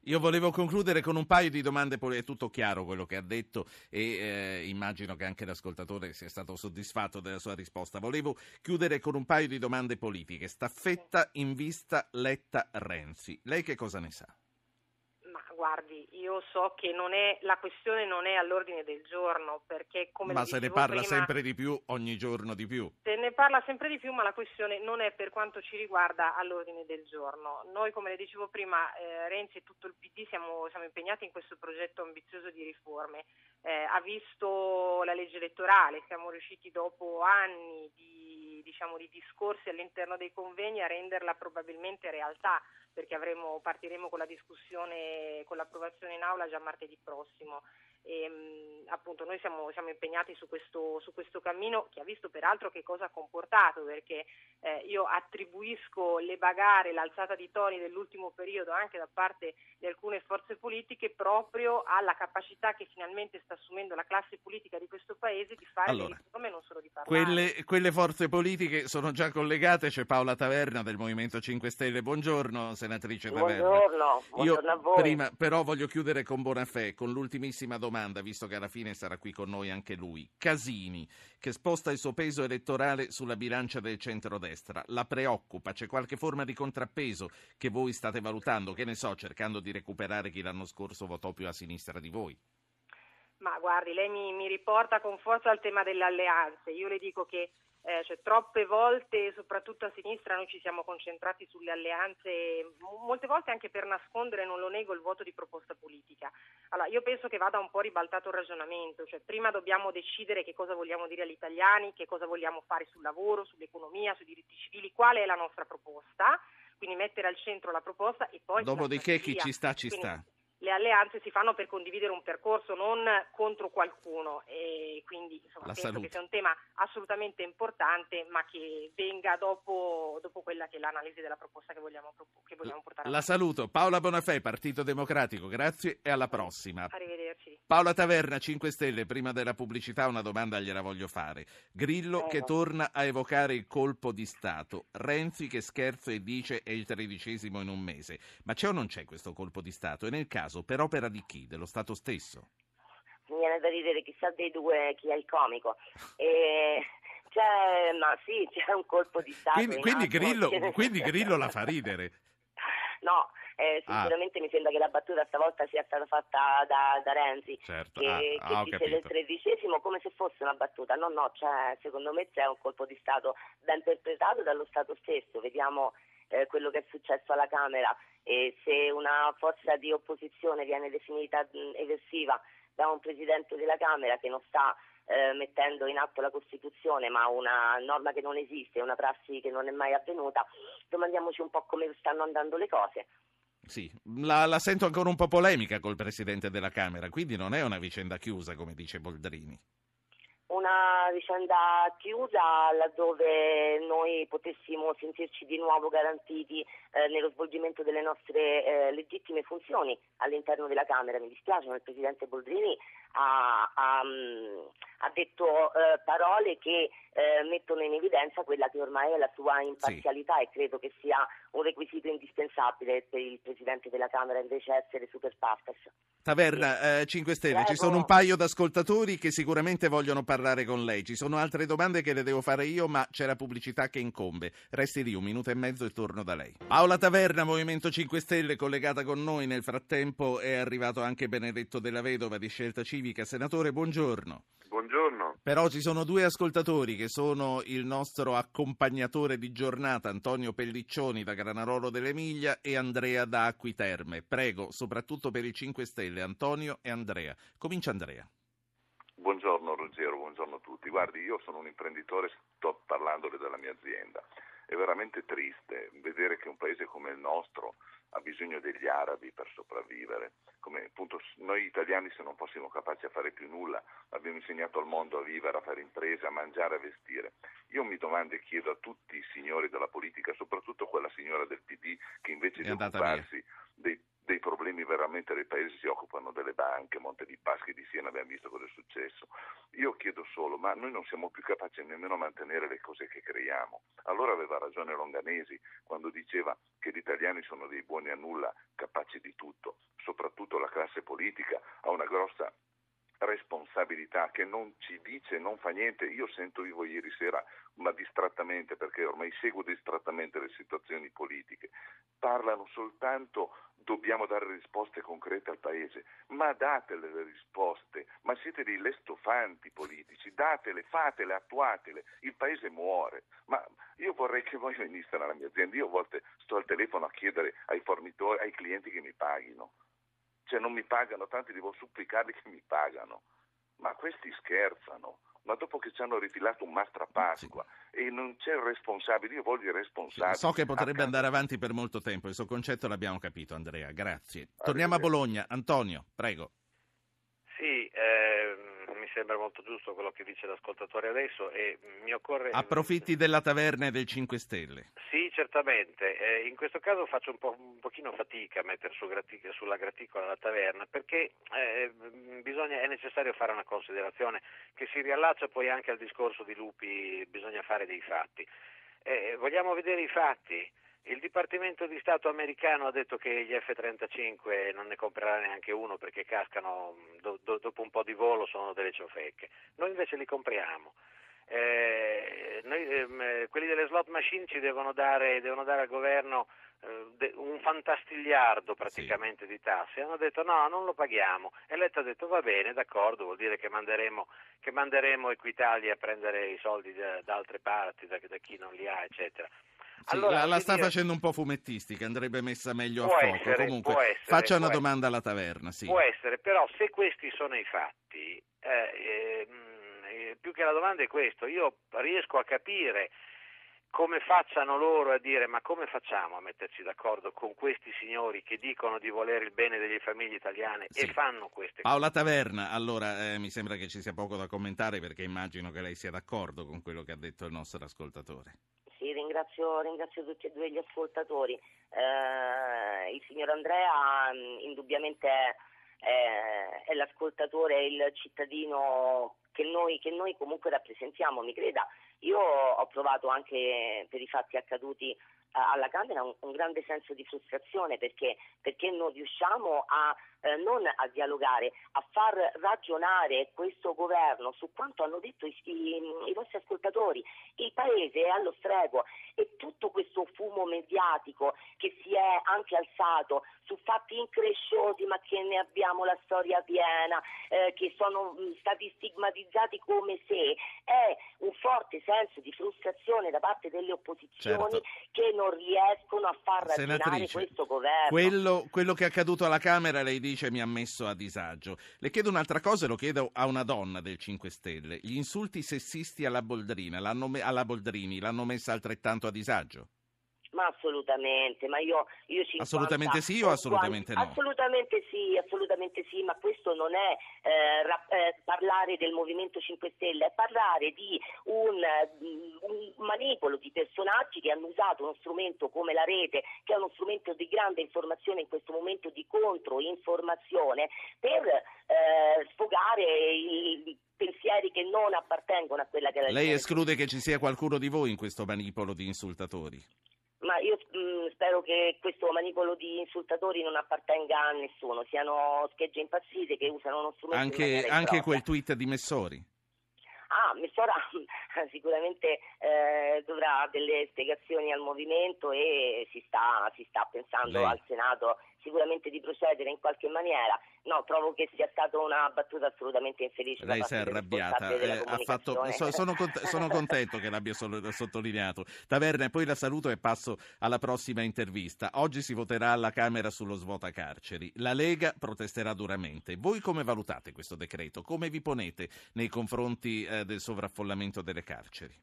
io volevo concludere con un paio di domande, è tutto chiaro quello che ha detto e eh, immagino che anche l'ascoltatore sia stato soddisfatto della sua risposta. Volevo chiudere con un paio di domande politiche. Staffetta in vista Letta-Renzi. Lei che cosa ne sa? Guardi, io so che non è, la questione non è all'ordine del giorno perché come Ma se ne parla prima, sempre di più, ogni giorno di più. Se ne parla sempre di più, ma la questione non è per quanto ci riguarda all'ordine del giorno. Noi, come le dicevo prima, eh, Renzi e tutto il PD siamo, siamo, impegnati in questo progetto ambizioso di riforme. Eh, ha visto la legge elettorale, siamo riusciti dopo anni di, diciamo, di discorsi all'interno dei convegni a renderla probabilmente realtà perché avremo, partiremo con la discussione, con l'approvazione in aula già martedì prossimo. E, ehm, appunto noi siamo, siamo impegnati su questo, su questo, cammino che ha visto peraltro che cosa ha comportato perché eh, io attribuisco le bagare, l'alzata di toni dell'ultimo periodo anche da parte di alcune forze politiche proprio alla capacità che finalmente sta assumendo la classe politica di questo paese di fare allora, riforme e non solo di parlare. Quelle, quelle, forze politiche sono già collegate, c'è Paola Taverna del Movimento 5 Stelle, buongiorno senatrice Taverna. Buongiorno, buongiorno io a voi. Prima però voglio chiudere con Bonafè con l'ultimissima domanda domanda, visto che alla fine sarà qui con noi anche lui. Casini, che sposta il suo peso elettorale sulla bilancia del centrodestra, la preoccupa? C'è qualche forma di contrappeso che voi state valutando? Che ne so, cercando di recuperare chi l'anno scorso votò più a sinistra di voi? Ma guardi, lei mi, mi riporta con forza al tema delle alleanze. Io le dico che eh, cioè, troppe volte, soprattutto a sinistra, noi ci siamo concentrati sulle alleanze, molte volte anche per nascondere, non lo nego, il voto di proposta politica. Allora, io penso che vada un po' ribaltato il ragionamento, cioè prima dobbiamo decidere che cosa vogliamo dire agli italiani, che cosa vogliamo fare sul lavoro, sull'economia, sui diritti civili, qual è la nostra proposta, quindi mettere al centro la proposta e poi... Dopodiché chi ci sta ci quindi, sta le alleanze si fanno per condividere un percorso, non contro qualcuno e quindi insomma, penso salute. che sia un tema assolutamente importante ma che venga dopo, dopo quella che è l'analisi della proposta che vogliamo, che vogliamo portare La saluto, Paola Bonafè, Partito Democratico, grazie e alla prossima. Arrivederci. Paola Taverna, 5 Stelle, prima della pubblicità una domanda gliela voglio fare. Grillo Prego. che torna a evocare il colpo di Stato, Renzi che scherza e dice è il tredicesimo in un mese. Ma c'è o non c'è questo colpo di Stato? E nel caso caso per opera di chi? Dello Stato stesso? Mi viene da ridere chissà dei due chi è il comico. E... C'è, ma sì, c'è un colpo di Stato. Quindi, quindi, Grillo, quindi Grillo la fa ridere. No, eh, ah. sinceramente ah. mi sembra che la battuta stavolta sia stata fatta da, da Renzi, certo. che, ah, che ah, dice del tredicesimo come se fosse una battuta. No, no, cioè, secondo me c'è un colpo di Stato ben interpretato dallo Stato stesso. Vediamo eh, quello che è successo alla Camera e se una forza di opposizione viene definita eversiva da un Presidente della Camera che non sta eh, mettendo in atto la Costituzione ma una norma che non esiste, una prassi che non è mai avvenuta, domandiamoci un po' come stanno andando le cose. Sì, la, la sento ancora un po' polemica col Presidente della Camera, quindi non è una vicenda chiusa come dice Boldrini una vicenda chiusa laddove noi potessimo sentirci di nuovo garantiti eh, nello svolgimento delle nostre eh, legittime funzioni all'interno della Camera. Mi dispiace, ma il Presidente Boldrini ha, ha, ha detto eh, parole che eh, mettono in evidenza quella che ormai è la sua imparzialità sì. e credo che sia un requisito indispensabile per il Presidente della Camera invece essere super partes. Taverna, eh, 5 Stelle, Prego. ci sono un paio d'ascoltatori che sicuramente vogliono parlare con lei, ci sono altre domande che le devo fare io ma c'è la pubblicità che incombe. Resti lì un minuto e mezzo e torno da lei. Paola Taverna, Movimento 5 Stelle, collegata con noi, nel frattempo è arrivato anche Benedetto della Vedova di Scelta Civica. Senatore, buongiorno. Buongiorno. Però ci sono due ascoltatori che sono il nostro accompagnatore di giornata, Antonio Pelliccioni da Granarolo dell'Emilia e Andrea da Acquiterme. Prego, soprattutto per i 5 Stelle, Antonio e Andrea. Comincia Andrea. Buongiorno Ruggero, buongiorno a tutti. Guardi, io sono un imprenditore, sto parlandole della mia azienda. È veramente triste vedere che un paese come il nostro ha bisogno degli arabi per sopravvivere. Come appunto noi italiani se non fossimo capaci a fare più nulla, abbiamo insegnato al mondo a vivere, a fare imprese, a mangiare, a vestire. Io mi domando e chiedo a tutti i signori della politica, soprattutto quella signora del PD che invece di occuparsi dei dei problemi veramente del paese si occupano delle banche, Monte di Paschi di Siena abbiamo visto cosa è successo. Io chiedo solo, ma noi non siamo più capaci nemmeno a mantenere le cose che creiamo. Allora aveva ragione Longanesi quando diceva che gli italiani sono dei buoni a nulla, capaci di tutto, soprattutto la classe politica ha una grossa responsabilità che non ci dice, non fa niente. Io sento vivo ieri sera, ma distrattamente, perché ormai seguo distrattamente le situazioni politiche, parlano soltanto dobbiamo dare risposte concrete al Paese, ma datele le risposte, ma siete dei lestofanti politici, datele, fatele, attuatele, il Paese muore. Ma io vorrei che voi veniste nella mia azienda, io a volte sto al telefono a chiedere ai fornitori, ai clienti che mi paghino, cioè non mi pagano, tanti devo supplicarli che mi pagano, ma questi scherzano ma dopo che ci hanno rifilato un mastra Pasqua sì. e non c'è il responsabile, io voglio il responsabile. So che potrebbe andare avanti per molto tempo, il suo concetto l'abbiamo capito Andrea, grazie. Torniamo a Bologna, Antonio, prego. Sì, eh, sembra molto giusto quello che dice l'ascoltatore adesso e mi occorre... Approfitti della taverna e del 5 Stelle. Sì, certamente. Eh, in questo caso faccio un, po', un pochino fatica a mettere su gratic- sulla graticola la taverna perché eh, bisogna, è necessario fare una considerazione che si riallaccia poi anche al discorso di Lupi, bisogna fare dei fatti. Eh, vogliamo vedere i fatti? Il Dipartimento di Stato americano ha detto che gli F-35 non ne comprerà neanche uno perché cascano do, do, dopo un po' di volo, sono delle ciofecche. Noi invece li compriamo. Eh, noi, ehm, quelli delle slot machine ci devono dare, devono dare al governo eh, un fantastigliardo praticamente sì. di tasse. Hanno detto no, non lo paghiamo. E Letta ha detto va bene, d'accordo, vuol dire che manderemo, che manderemo Equitalia a prendere i soldi da, da altre parti, da, da chi non li ha, eccetera. Allora, la, la sta dire... facendo un po' fumettistica, andrebbe messa meglio può a fuoco. Essere, Comunque, essere, faccia una domanda alla taverna. Sì. Può essere, però se questi sono i fatti, eh, eh, più che la domanda è questo, io riesco a capire come facciano loro a dire ma come facciamo a metterci d'accordo con questi signori che dicono di volere il bene delle famiglie italiane sì. e fanno queste cose? Paola Taverna, allora eh, mi sembra che ci sia poco da commentare perché immagino che lei sia d'accordo con quello che ha detto il nostro ascoltatore ringrazio, ringrazio, tutti e due gli ascoltatori. Eh, il signor Andrea mm, indubbiamente è, è, è l'ascoltatore, il cittadino che noi, che noi, comunque rappresentiamo, mi creda. Io ho provato anche per i fatti accaduti alla Camera un, un, grande senso di frustrazione perché, perché non riusciamo a eh, non a dialogare, a far ragionare questo governo su quanto hanno detto i, i, i vostri ascoltatori. Il Paese è allo strego e tutto questo fumo mediatico che si è anche alzato su fatti incresciosi ma che ne abbiamo la storia piena, eh, che sono mh, mm, stati stigmatizzati come se è un forte senso di frustrazione da parte delle opposizioni certo. che non riescono a far ragionare questo governo. Quello, quello che è accaduto alla Camera lei dice mi ha messo a disagio. Le chiedo un'altra cosa e lo chiedo a una donna del 5 Stelle. Gli insulti sessisti alla Boldrini l'hanno, alla Boldrini l'hanno messa altrettanto a disagio? Ma assolutamente, ma io, io 50, Assolutamente sì o assolutamente no? Assolutamente sì, assolutamente sì, ma questo non è eh, ra- eh, parlare del Movimento 5 Stelle, è parlare di un, un, manipolo di personaggi che hanno usato uno strumento come la rete, che è uno strumento di grande informazione in questo momento di controinformazione, per eh, sfogare i pensieri che non appartengono a quella che è la Lei esclude che ci sia qualcuno di voi in questo manipolo di insultatori? Ma io mh, mm, spero che questo manipolo di insultatori non appartenga a nessuno, siano schegge impazzite che usano uno strumento Anche, anche quel tweet di Messori? Ah, Messora sicuramente eh, dovrà delle spiegazioni al movimento e si sta, si sta pensando Lei. al Senato sicuramente di procedere in qualche maniera. No, trovo che sia stata una battuta assolutamente infelice. Lei si è arrabbiata. Eh, fatto, so, sono, cont- sono, contento che l'abbia sottolineato. Taverna, poi la saluto e passo alla prossima intervista. Oggi si voterà alla Camera sullo svuota carceri. La Lega protesterà duramente. Voi come valutate questo decreto? Come vi ponete nei confronti eh, del sovraffollamento delle carceri?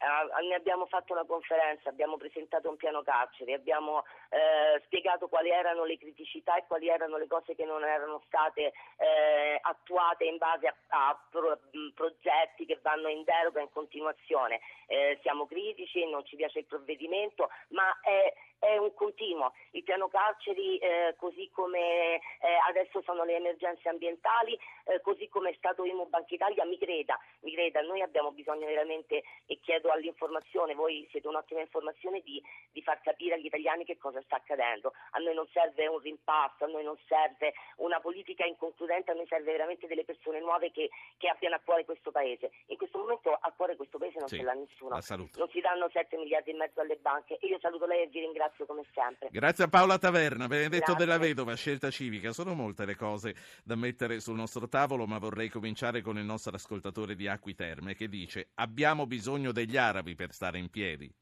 Eh, ne abbiamo fatto una conferenza, abbiamo presentato un piano carceri, abbiamo eh, spiegato quali erano le criticità e quali erano le cose che non erano state eh, attuate in base a, a pro, progetti che vanno in deroga in continuazione. Eh, siamo critici, non ci piace il provvedimento, ma è è un continuo. Il piano carceri, eh, così come eh, adesso sono le emergenze ambientali, eh, così come è stato IMU Banca Italia, mi creda, mi creda, noi abbiamo bisogno veramente, e chiedo all'informazione, voi siete un'ottima informazione, di, di, far capire agli italiani che cosa sta accadendo. A noi non serve un rimpasto, a noi non serve una politica inconcludente, a noi serve veramente delle persone nuove che, che abbiano a cuore questo Paese. In questo momento a cuore questo Paese non sì, ce l'ha nessuno. Non si danno 7 miliardi e mezzo alle banche e io saluto lei e vi ringrazio ringrazio come sempre. Grazie a Paola Taverna, Benedetto Grazie. della Vedova, scelta civica. Sono molte le cose da mettere sul nostro tavolo, ma vorrei cominciare con il nostro ascoltatore di Acqui Terme che dice abbiamo bisogno degli arabi per stare in piedi.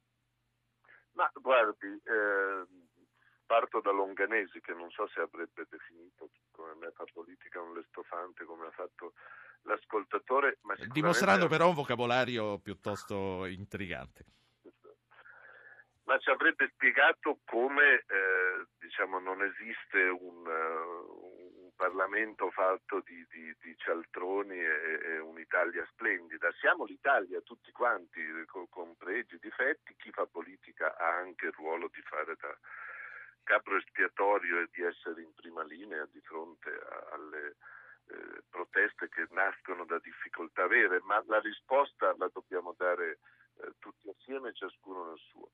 Ma guardi, eh, parto da Longanesi che non so se avrebbe definito come me fa politica un lestofante come ha fatto l'ascoltatore, ma sicuramente- Dimostrando però un vocabolario piuttosto intrigante. Ma ci avrebbe spiegato come eh, diciamo, non esiste un, eh, un Parlamento fatto di, di- di cialtroni e, e un'Italia splendida. Siamo l'Italia tutti quanti, co- con pregi e difetti, chi fa politica ha anche il ruolo di fare da capro espiatorio e di essere in prima linea di fronte a- alle eh, proteste che nascono da difficoltà vere, ma la risposta la dobbiamo dare eh, tutti assieme, ciascuno nel suo.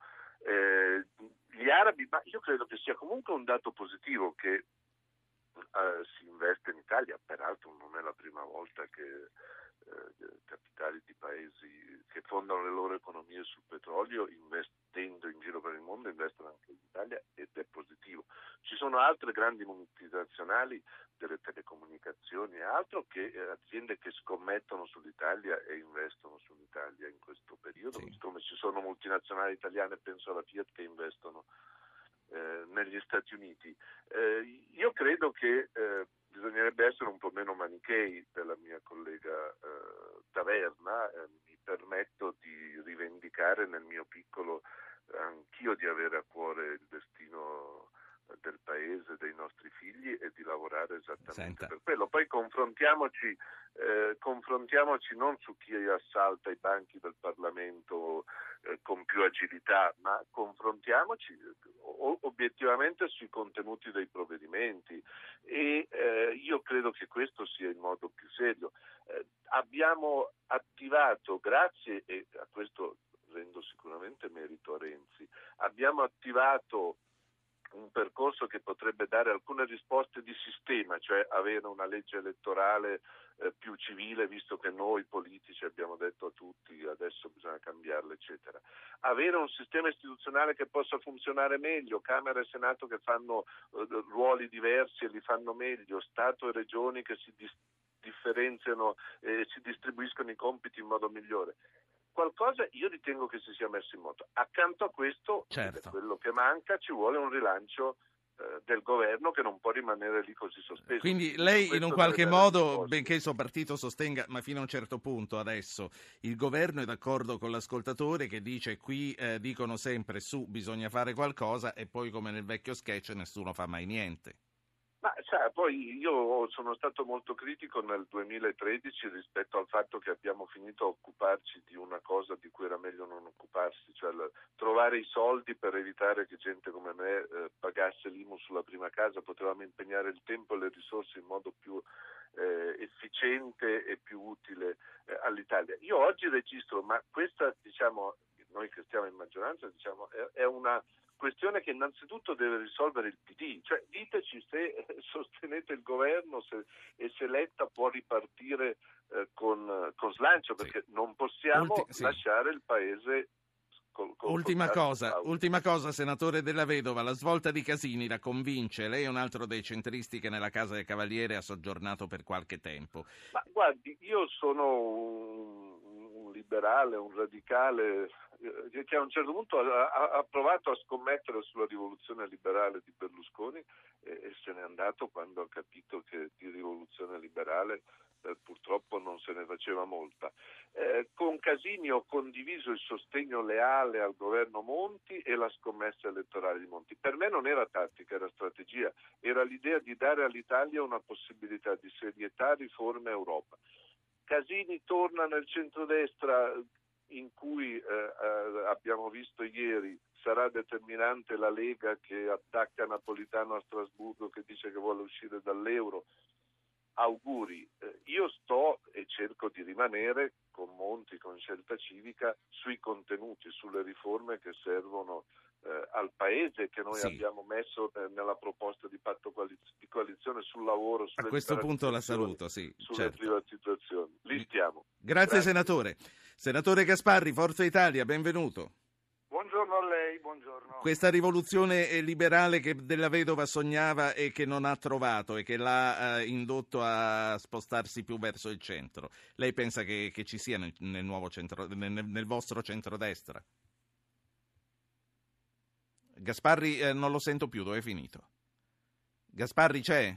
Eh, gli arabi, ma io credo che sia comunque un dato positivo che eh, si investe in Italia, peraltro non è la prima volta che eh, capitali di paesi che fondano le loro economie sul petrolio investendo in giro per il mondo investono anche in Italia ed è positivo. Ci sono altre grandi multinazionali delle telecomunicazioni e altro che eh, aziende che scommettono sull'Italia e investono sull'Italia in questo periodo, Sì. come ci sono multinazionali italiane, penso alla Fiat, che investono eh, negli Stati Uniti. Eh, io credo che eh, bisognerebbe essere un po' meno manichei della mia collega eh, Taverna, eh, mi permetto di rivendicare nel mio piccolo eh, anch'io di avere a cuore il destino del paese, dei nostri figli e di lavorare esattamente Senta. per quello. Poi confrontiamoci, confrontiamoci non su chi assalta i banchi del Parlamento eh, con più agilità, ma confrontiamoci eh, o- obiettivamente sui contenuti dei provvedimenti e eh, io credo che questo sia il modo più serio. Eh, abbiamo attivato, grazie e a questo rendo sicuramente merito a Renzi, abbiamo attivato un percorso che potrebbe dare alcune risposte di sistema, cioè avere una legge elettorale eh, più civile, visto che noi politici abbiamo detto a tutti adesso bisogna cambiarla, eccetera. Avere un sistema istituzionale che possa funzionare meglio, Camera e Senato che fanno eh, ruoli diversi e li fanno meglio, Stato e Regioni che si dis- differenziano e si distribuiscono i compiti in modo migliore qualcosa io ritengo che si sia messo in moto. Accanto a questo, Certo. quello che manca, ci vuole un rilancio del governo che non può rimanere lì così sospeso. Quindi lei in Questo un qualche modo, benché il suo partito sostenga, ma fino a un certo punto adesso, il governo è d'accordo con l'ascoltatore che dice qui eh, dicono sempre su bisogna fare qualcosa e poi come nel vecchio sketch nessuno fa mai niente. Ma sa, poi io sono stato molto critico nel 2013 rispetto al fatto che abbiamo finito a occuparci di una cosa di cui era meglio non occuparsi, cioè trovare i soldi per evitare che gente come me eh, pagasse l'IMU sulla prima casa, potevamo impegnare il tempo e le risorse in modo più eh, efficiente e più utile eh, all'Italia. Io oggi registro, ma questa diciamo, noi che stiamo in maggioranza, diciamo, è, è una questione che innanzitutto deve risolvere il PD, cioè diteci se sostenete il governo se, e se Letta può ripartire eh, con, con slancio, Sì. perché non possiamo Ulti- sì. lasciare il paese col, col Ultima col- cosa, ultima cosa, senatore Della Vedova, la svolta di Casini la convince, lei è un altro dei centristi che nella Casa del Cavaliere ha soggiornato per qualche tempo. Ma guardi, io sono un liberale, un radicale eh, che a un certo punto ha, ha- provato a scommettere sulla rivoluzione liberale di Berlusconi e, e se n'è andato quando ha capito che di rivoluzione liberale eh, purtroppo non se ne faceva molta. Eh, con Casini ho condiviso il sostegno leale al governo Monti e la scommessa elettorale di Monti. Per me non era tattica, era strategia, era l'idea di dare all'Italia una possibilità di serietà, riforme Europa. Casini torna nel centrodestra in cui eh, eh, abbiamo visto ieri sarà determinante la Lega che attacca Napolitano a Strasburgo che dice che vuole uscire dall'euro. Auguri, Eh, io sto e cerco di rimanere con Monti, con scelta civica, sui contenuti, sulle riforme che servono eh, al Paese che noi Sì. abbiamo messo eh, nella proposta di patto coaliz- di coalizione sul lavoro. A questo punto la saluto, sì, Sulle certo. privatizzazioni. Lì stiamo. Grazie Grazie. senatore. Senatore Gasparri, Forza Italia, benvenuto. Buongiorno. a lei, buongiorno. Questa rivoluzione eh, liberale che della vedova sognava e che non ha trovato e che l'ha eh, indotto a spostarsi più verso il centro, lei pensa che, che ci sia nel, nel nuovo centro, nel, nel vostro centrodestra? Gasparri eh, non lo sento più, dove è finito? Gasparri c'è?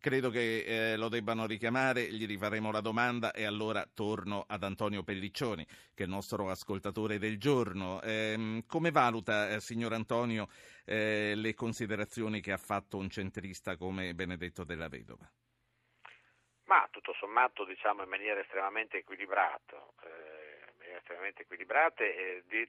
Credo che eh, lo debbano richiamare, gli rifaremo la domanda e allora torno ad Antonio Pelliccioni, che è il nostro ascoltatore del giorno. Eh, come valuta, eh, signor Antonio, eh, le considerazioni che ha fatto un centrista come Benedetto della Vedova? Ma tutto sommato diciamo in maniera estremamente equilibrata. Eh, estremamente equilibrate. Di,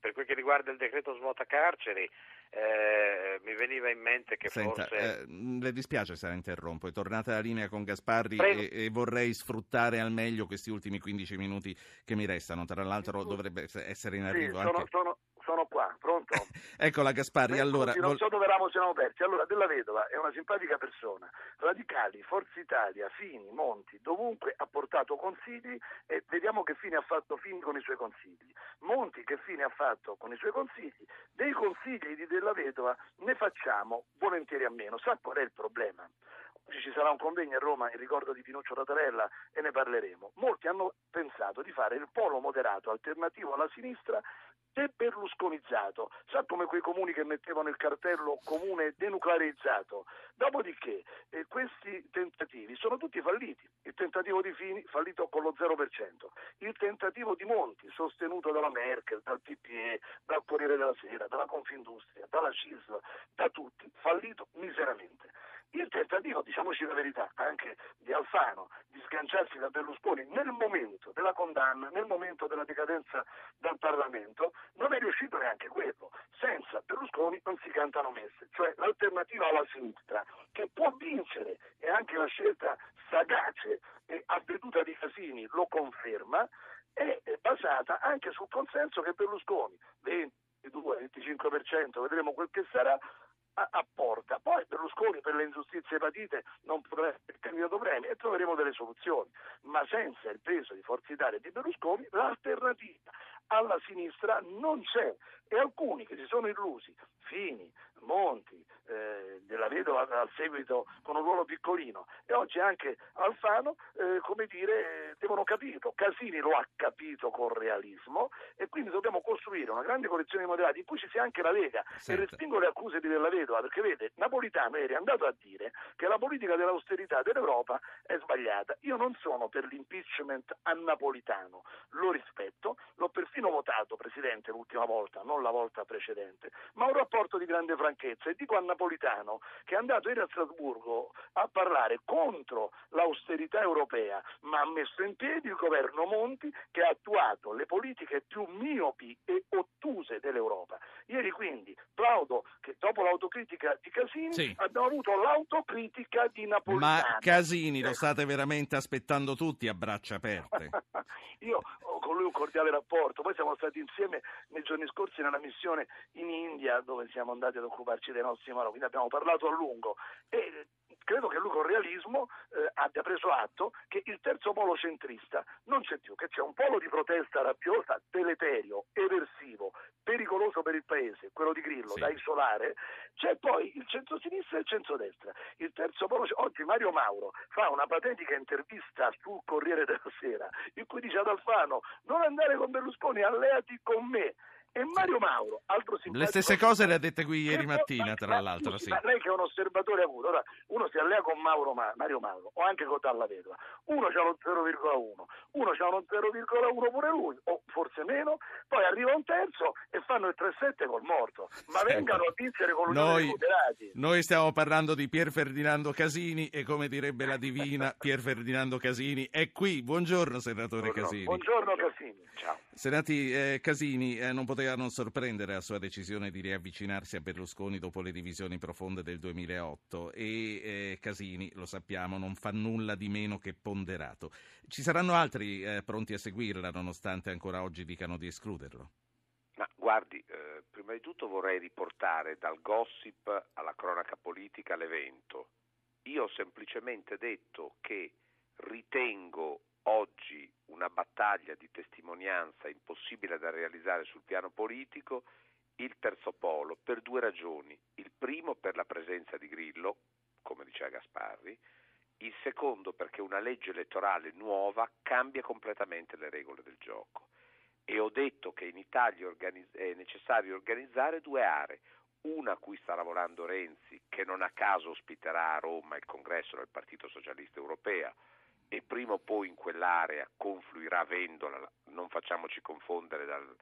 per quel che riguarda il decreto svuota carceri, eh, mi veniva in mente che Senta, forse... Eh, le dispiace se la interrompo, è tornata la linea con Gasparri e, e, vorrei sfruttare al meglio questi ultimi 15 minuti che mi restano, tra l'altro dovrebbe essere in arrivo sì, sono, anche... sono, sono qua, pronto? Eccola Gasparri, allora... Non vol- so dove eravamo, siamo persi. Allora, Della Vedova è una simpatica persona. Radicali, Forza Italia, Fini, Monti, dovunque ha portato consigli e vediamo che fine ha fatto Fini con i suoi consigli. Monti che fine ha fatto con i suoi consigli. Dei consigli di Della Vedova ne facciamo volentieri a meno. Sa qual è il problema? Oggi ci sarà un convegno a Roma in ricordo di Pinuccio Tatarella e ne parleremo. Molti hanno pensato di fare il polo moderato alternativo alla sinistra deberlusconizzato, sa come quei comuni che mettevano il cartello comune denuclearizzato. Dopodiché eh, questi tentativi sono tutti falliti. Il tentativo di Fini fallito con lo 0%, il tentativo di Monti sostenuto dalla Merkel, dal PPE, dal Corriere della Sera, dalla Confindustria, dalla CISL, da tutti, fallito miseramente. Il tentativo, diciamoci la verità, anche di Alfano, di sganciarsi da Berlusconi nel momento della condanna, nel momento della decadenza dal Parlamento, non è riuscito neanche quello. Senza Berlusconi non si cantano messe, cioè l'alternativa alla sinistra, che può vincere, e anche la scelta sagace e avveduta di Casini lo conferma, è basata anche sul consenso che Berlusconi, 22-25%, vedremo quel che sarà, apporta. Poi Berlusconi per le ingiustizie patite non potrà essere candidato premio e troveremo delle soluzioni, ma senza il peso di Forza Italia e di Berlusconi l'alternativa alla sinistra non c'è e alcuni che si sono illusi, Fini, Monti, eh, della vedova al seguito con un ruolo piccolino e oggi anche Alfano, eh, come dire, devono capirlo. Casini lo ha capito con realismo e quindi dobbiamo costruire una grande collezione di moderati in cui ci sia anche la Lega certo. e respingo le accuse di Della Vedova perché vede, Napolitano ieri è andato a dire che la politica dell'austerità dell'Europa è sbagliata. Io non sono per l'impeachment a Napolitano, lo rispetto, l'ho perfino votato Presidente l'ultima volta, non la volta precedente, ma un rapporto di grande franchezza e dico a Napolitano che è andato ieri a Strasburgo a parlare contro l'austerità europea, ma ha messo in piedi il governo Monti che ha attuato le politiche più miopi e ottuse dell'Europa. Ieri quindi plaudo che dopo l'autocritica di Casini sì. abbiamo avuto l'autocritica di Napolitano. Ma Casini lo state veramente aspettando tutti a braccia aperte? Io ho con lui un cordiale rapporto, poi siamo stati insieme nei giorni scorsi nella missione in India dove siamo andati ad occuparci dei nostri marò, quindi abbiamo parlato a lungo e credo che lui con realismo eh, abbia preso atto che il terzo polo centrista non c'è più, che c'è un polo di protesta rabbiosa, deleterio, eversivo, pericoloso per il paese, quello di Grillo, sì. da isolare, c'è poi il centro-sinistra e il centro-destra. Il terzo polo, oggi Mario Mauro fa una patetica intervista sul Corriere della Sera in cui dice ad Alfano non andare con Berlusconi, alleati con me e Mario Mauro, altro simpatico. Le stesse cose le ha dette qui ieri mattina, tra l'altro. Sì. Ma lei che è un osservatore avuto, ora uno si allea con Mauro, Mario Mauro o anche con Dalla Vedova, uno c'ha lo 0,1, uno c'ha uno 0,1 pure lui, o forse meno, poi arriva un terzo e fanno il 3,7 col morto. Ma Senta, vengano a vincere con l'Unione noi, moderati. Noi stiamo parlando di Pier Ferdinando Casini e come direbbe la divina Pier Ferdinando Casini è qui. Buongiorno senatore Buongiorno. Casini. Buongiorno Casini, ciao. Senati eh, Casini eh, non poteva non sorprendere la sua decisione di riavvicinarsi a Berlusconi dopo le divisioni profonde del 2008 e eh, Casini, lo sappiamo, non fa nulla di meno che ponderato. Ci saranno altri eh, pronti a seguirla nonostante ancora oggi dicano di escluderlo? Ma guardi, eh, prima di tutto vorrei riportare dal gossip alla cronaca politica l'evento. Io ho semplicemente detto che ritengo oggi una battaglia di testimonianza impossibile da realizzare sul piano politico il terzo polo per due ragioni. Il primo per la presenza di Grillo, come diceva Gasparri, il secondo perché una legge elettorale nuova cambia completamente le regole del gioco. E ho detto che in Italia è necessario organizzare due aree, una a cui sta lavorando Renzi, che non a caso ospiterà a Roma il congresso del Partito Socialista Europeo, e prima o poi in quell'area confluirà Vendola, non facciamoci confondere dal,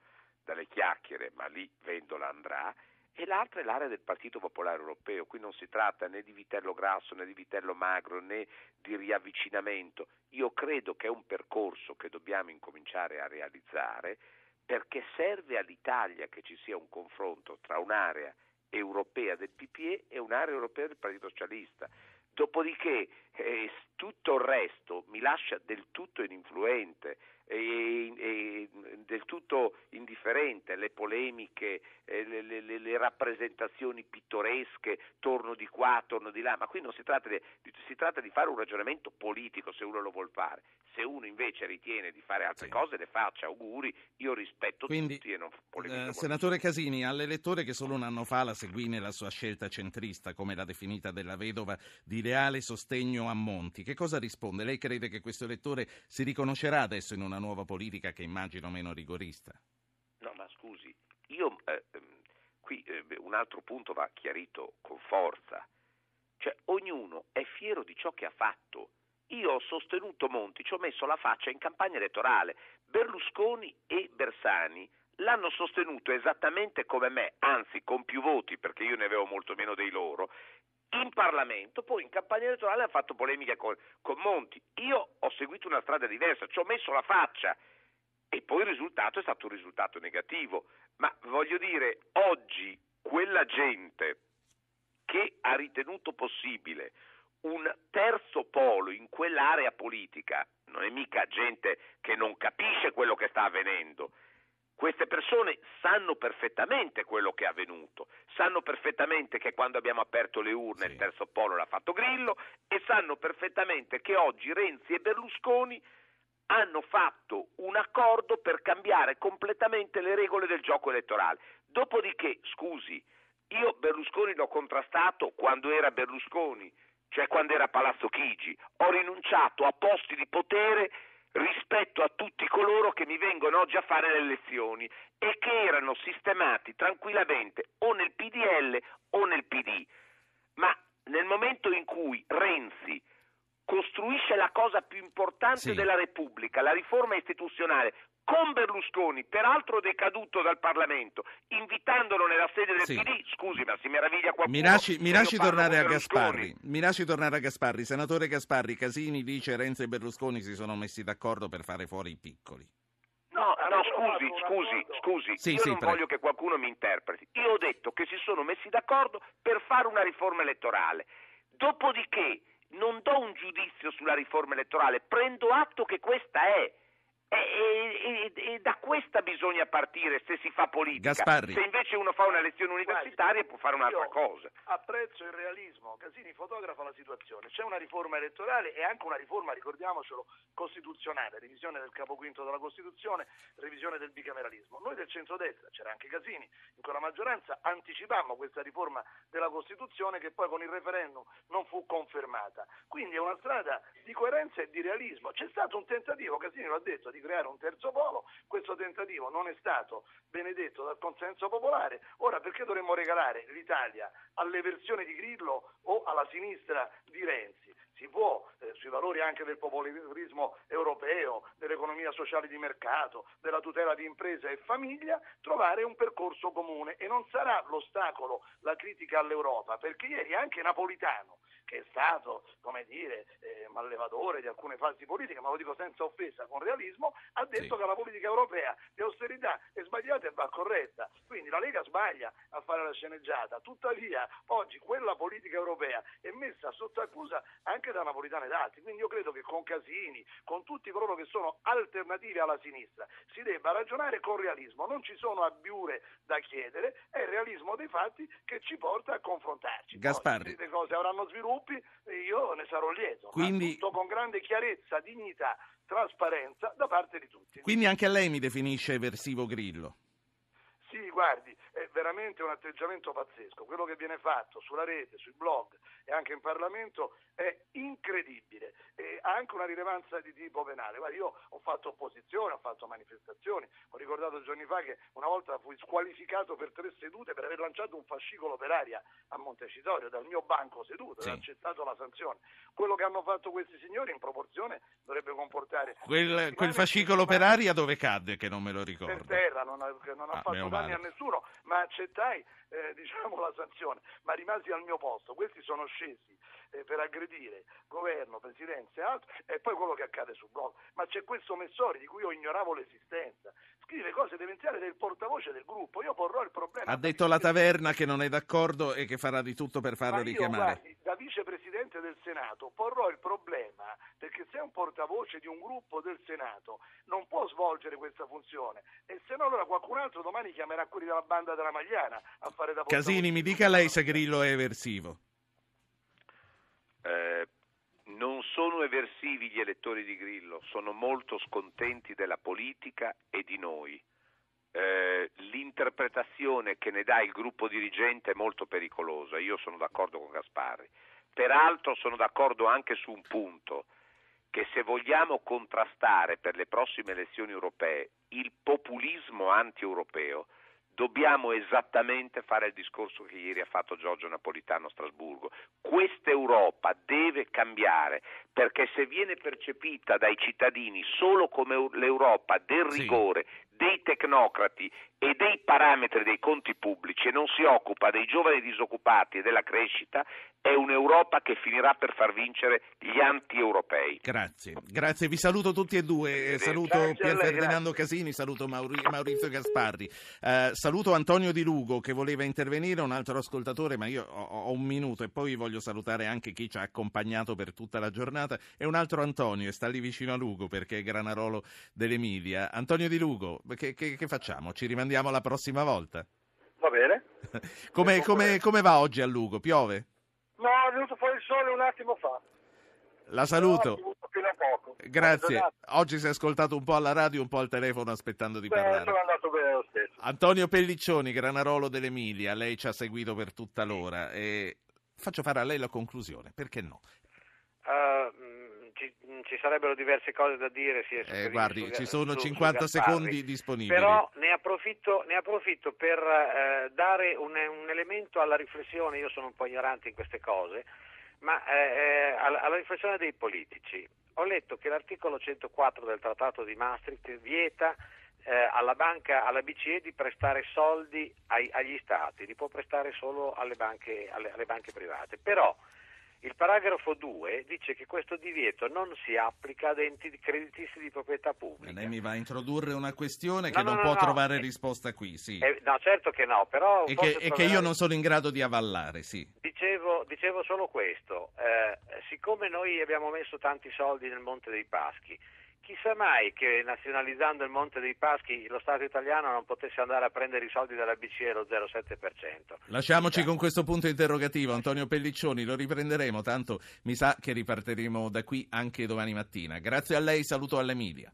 dalle chiacchiere, ma lì Vendola andrà, e l'altra è l'area del Partito Popolare Europeo. Qui non si tratta né di vitello grasso né di vitello magro né di riavvicinamento. Io credo che è un percorso che dobbiamo incominciare a realizzare perché serve all'Italia che ci sia un confronto tra un'area europea del PPE e un'area europea del Partito Socialista. Dopodiché eh, tutto il resto mi lascia del tutto ininfluente e, e, del tutto indifferente, le polemiche, eh, le, le, le, rappresentazioni pittoresche, torno di qua, torno di là, ma qui non si tratta di, si tratta di fare un ragionamento politico se uno lo vuol fare, se uno invece ritiene di fare altre sì. cose le faccia, auguri, io rispetto Quindi, tutti e non polemizzo. Eh, senatore Casini, all'elettore che solo un anno fa la seguì nella sua scelta centrista, come l'ha definita della vedova, di reale sostegno a Monti, che cosa risponde? Lei crede che questo elettore si riconoscerà adesso in una una nuova politica che immagino meno rigorista. No, ma scusi, io eh, ehm, qui eh, un altro punto va chiarito con forza. Cioè, ognuno è fiero di ciò che ha fatto. Io ho sostenuto Monti, ci ho messo la faccia in campagna elettorale. Berlusconi e Bersani l'hanno sostenuto esattamente come me, anzi con più voti perché io ne avevo molto meno dei loro, in Parlamento, poi in campagna elettorale ha fatto polemica con, con Monti. Io ho seguito una strada diversa, ci ho messo la faccia e poi il risultato è stato un risultato negativo. Ma voglio dire, oggi quella gente che ha ritenuto possibile un terzo polo in quell'area politica, non è mica gente che non capisce quello che sta avvenendo, queste persone sanno perfettamente quello che è avvenuto, sanno perfettamente che quando abbiamo aperto le urne sì. il terzo polo l'ha fatto Grillo e sanno perfettamente che oggi Renzi e Berlusconi hanno fatto un accordo per cambiare completamente le regole del gioco elettorale. Dopodiché, scusi, io Berlusconi l'ho contrastato quando era Berlusconi, cioè quando era Palazzo Chigi, ho rinunciato a posti di potere rispetto a tutti coloro che mi vengono oggi a fare le elezioni e che erano sistemati tranquillamente o nel PDL o nel PD. Ma nel momento in cui Renzi costruisce la cosa più importante sì. della Repubblica, la riforma istituzionale, con Berlusconi, peraltro decaduto dal Parlamento, invitandolo nella sede del sì. PD, scusi, ma si meraviglia qualcuno. Mi lasci, mi lasci tornare a Gasparri. Mi lasci tornare a Gasparri. Senatore Gasparri, Casini dice Renzi e Berlusconi si sono messi d'accordo per fare fuori i piccoli. No, no, scusi, scusi, scusi, sì, io sì, non prego. voglio che qualcuno mi interpreti. Io ho detto che si sono messi d'accordo per fare una riforma elettorale. Dopodiché non do un giudizio sulla riforma elettorale, prendo atto che questa è e, e, e, da questa bisogna partire se si fa politica. Gasparri. Se invece uno fa una lezione universitaria Guardi, può fare un'altra cosa. Apprezzo il realismo, Casini fotografa la situazione. C'è una riforma elettorale e anche una riforma, ricordiamocelo, costituzionale, revisione del capo quinto della Costituzione, revisione del bicameralismo. Noi del centrodestra, c'era anche Casini, in quella maggioranza anticipammo questa riforma della Costituzione che poi con il referendum non fu confermata. Quindi è una strada di coerenza e di realismo. C'è stato un tentativo, Casini lo ha detto, di creare un terzo polo, questo tentativo non è stato benedetto dal consenso popolare, ora perché dovremmo regalare l'Italia alle versioni di Grillo o alla sinistra di Renzi? Si può, eh, sui valori anche del popolarismo europeo, dell'economia sociale di mercato, della tutela di impresa e famiglia, trovare un percorso comune e non sarà l'ostacolo la critica all'Europa, perché ieri anche Napolitano che è stato, come dire, eh, mallevatore di alcune fasi politiche, ma lo dico senza offesa, con realismo, ha detto sì. che la politica europea di austerità è sbagliata e va corretta. Quindi la Lega sbaglia a fare la sceneggiata, tuttavia oggi quella politica europea è messa sotto accusa anche da Napolitano ed altri. Quindi io credo che con Casini, con tutti coloro che sono alternativi alla sinistra, si debba ragionare con realismo. Non ci sono abbiure da chiedere, è il realismo dei fatti che ci porta a confrontarci. Gasparri. Poi, le cose avranno sviluppo gruppi, io ne sarò lieto. Quindi... tutto con grande chiarezza, dignità, trasparenza da parte di tutti. Quindi anche a lei mi definisce eversivo Grillo? Sì, guardi, è veramente un atteggiamento pazzesco. Quello che viene fatto sulla rete, sui blog e anche in Parlamento è incredibile e ha anche una rilevanza di tipo penale. Guarda, io ho fatto opposizione, ho fatto manifestazioni, ho ricordato giorni fa che una volta fui squalificato per tre sedute per aver lanciato un fascicolo per aria a Montecitorio dal mio banco seduto sì. e ho accettato la sanzione. Quello che hanno fatto questi signori in proporzione dovrebbe comportare... Quel, quel fascicolo per aria dove cadde che non me lo ricordo? Per terra, non ha, non ha ah, fatto danni a nessuno, ma accettai eh, diciamo, la sanzione, ma rimasi al mio posto. Questi sono scesi eh, per aggredire governo, presidenza e altro, e poi quello che accade sul blog. Ma c'è questo Messori di cui io ignoravo l'esistenza. Scrive cose demenziali del portavoce del gruppo. Io porrò il problema. Ha detto la taverna che non è d'accordo e che farà di tutto per farlo io, richiamare. Guardi, da vicepresidente del Senato porrò il problema perché se è un portavoce di un gruppo del Senato non può svolgere questa funzione e se no allora qualcun altro domani chiamerà quelli della banda della Magliana a fare da portavoce. Casini, mi dica lei se Grillo è eversivo. Eh, non sono eversivi gli elettori di Grillo, sono molto scontenti della politica e di noi. Eh, l'interpretazione che ne dà il gruppo dirigente è molto pericolosa, io sono d'accordo con Gasparri. Peraltro sono d'accordo anche su un punto, che se vogliamo contrastare per le prossime elezioni europee il populismo anti-europeo, dobbiamo esattamente fare il discorso che ieri ha fatto Giorgio Napolitano a Strasburgo. Questa Europa deve cambiare perché se viene percepita dai cittadini solo come l'Europa del rigore, sì dei tecnocrati e dei parametri dei conti pubblici e non si occupa dei giovani disoccupati e della crescita, è un'Europa che finirà per far vincere gli anti-europei. Grazie, grazie, vi saluto tutti e due, saluto grazie Pier Ferdinando Casini, saluto Mauri- Maurizio Gasparri, uh, saluto Antonio Di Lugo che voleva intervenire, un altro ascoltatore, ma io ho, ho, un minuto e poi voglio salutare anche chi ci ha accompagnato per tutta la giornata, e un altro Antonio, e sta lì vicino a Lugo perché è Granarolo dell'Emilia. Antonio Di Lugo, che, che, che facciamo? Ci rimandiamo la prossima volta? Va bene. come, come, come, va oggi a Lugo? Piove? No, è venuto fuori il sole un attimo fa. La saluto. Grazie. Oggi si è ascoltato un po' alla radio, un po' al telefono aspettando di Beh, parlare. Antonio Pelliccioni, Granarolo dell'Emilia, lei ci ha seguito per tutta l'ora e faccio fare a lei la conclusione, perché no? Uh, ci, sarebbero diverse cose da dire. Sì, eh, guardi, su, ci sono su, 50 su secondi disponibili. Però ne approfitto, ne approfitto per eh, dare un, un, elemento alla riflessione, io sono un po' ignorante in queste cose, ma eh, eh alla, alla, riflessione dei politici. Ho letto che l'articolo 104 del Trattato di Maastricht vieta eh, alla, banca, alla BCE di prestare soldi ai, agli Stati, li può prestare solo alle banche, alle, alle banche private. Però il paragrafo 2 dice che questo divieto non si applica ad enti creditizi di proprietà pubblica. lei mi va a introdurre una questione che no, non no, può trovare eh, risposta qui, sì. Eh, no, certo che no, però... E, che, e che, io non sono in grado di avallare, sì. Dicevo, dicevo solo questo, eh, siccome noi abbiamo messo tanti soldi nel Monte dei Paschi, Chissà mai che nazionalizzando il Monte dei Paschi lo Stato italiano non potesse andare a prendere i soldi dalla BCE lo 0,7%. Lasciamoci con questo punto interrogativo, Antonio Pelliccioni, lo riprenderemo, tanto mi sa che ripartiremo da qui anche domani mattina. Grazie a lei, saluto all'Emilia.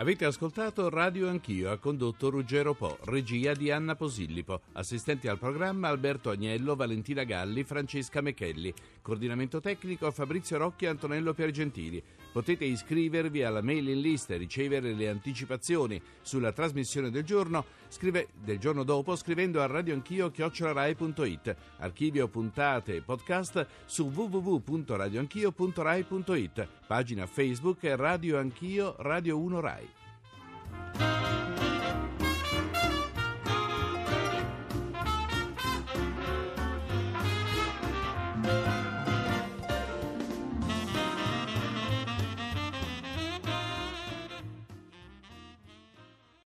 Avete ascoltato Radio Anch'io, ha condotto Ruggero Po, regia di Anna Posillipo, assistenti al programma Alberto Agnello, Valentina Galli, Francesca Mechelli, coordinamento tecnico Fabrizio Rocchi e Antonello Piergentili. Potete iscrivervi alla mailing list e ricevere le anticipazioni. Sulla trasmissione del giorno, scrive, del giorno dopo scrivendo a radioanchio.it, archivio puntate e podcast su www.radioanchio.rai.it, pagina Facebook Radio Anch'io Radio 1 Rai.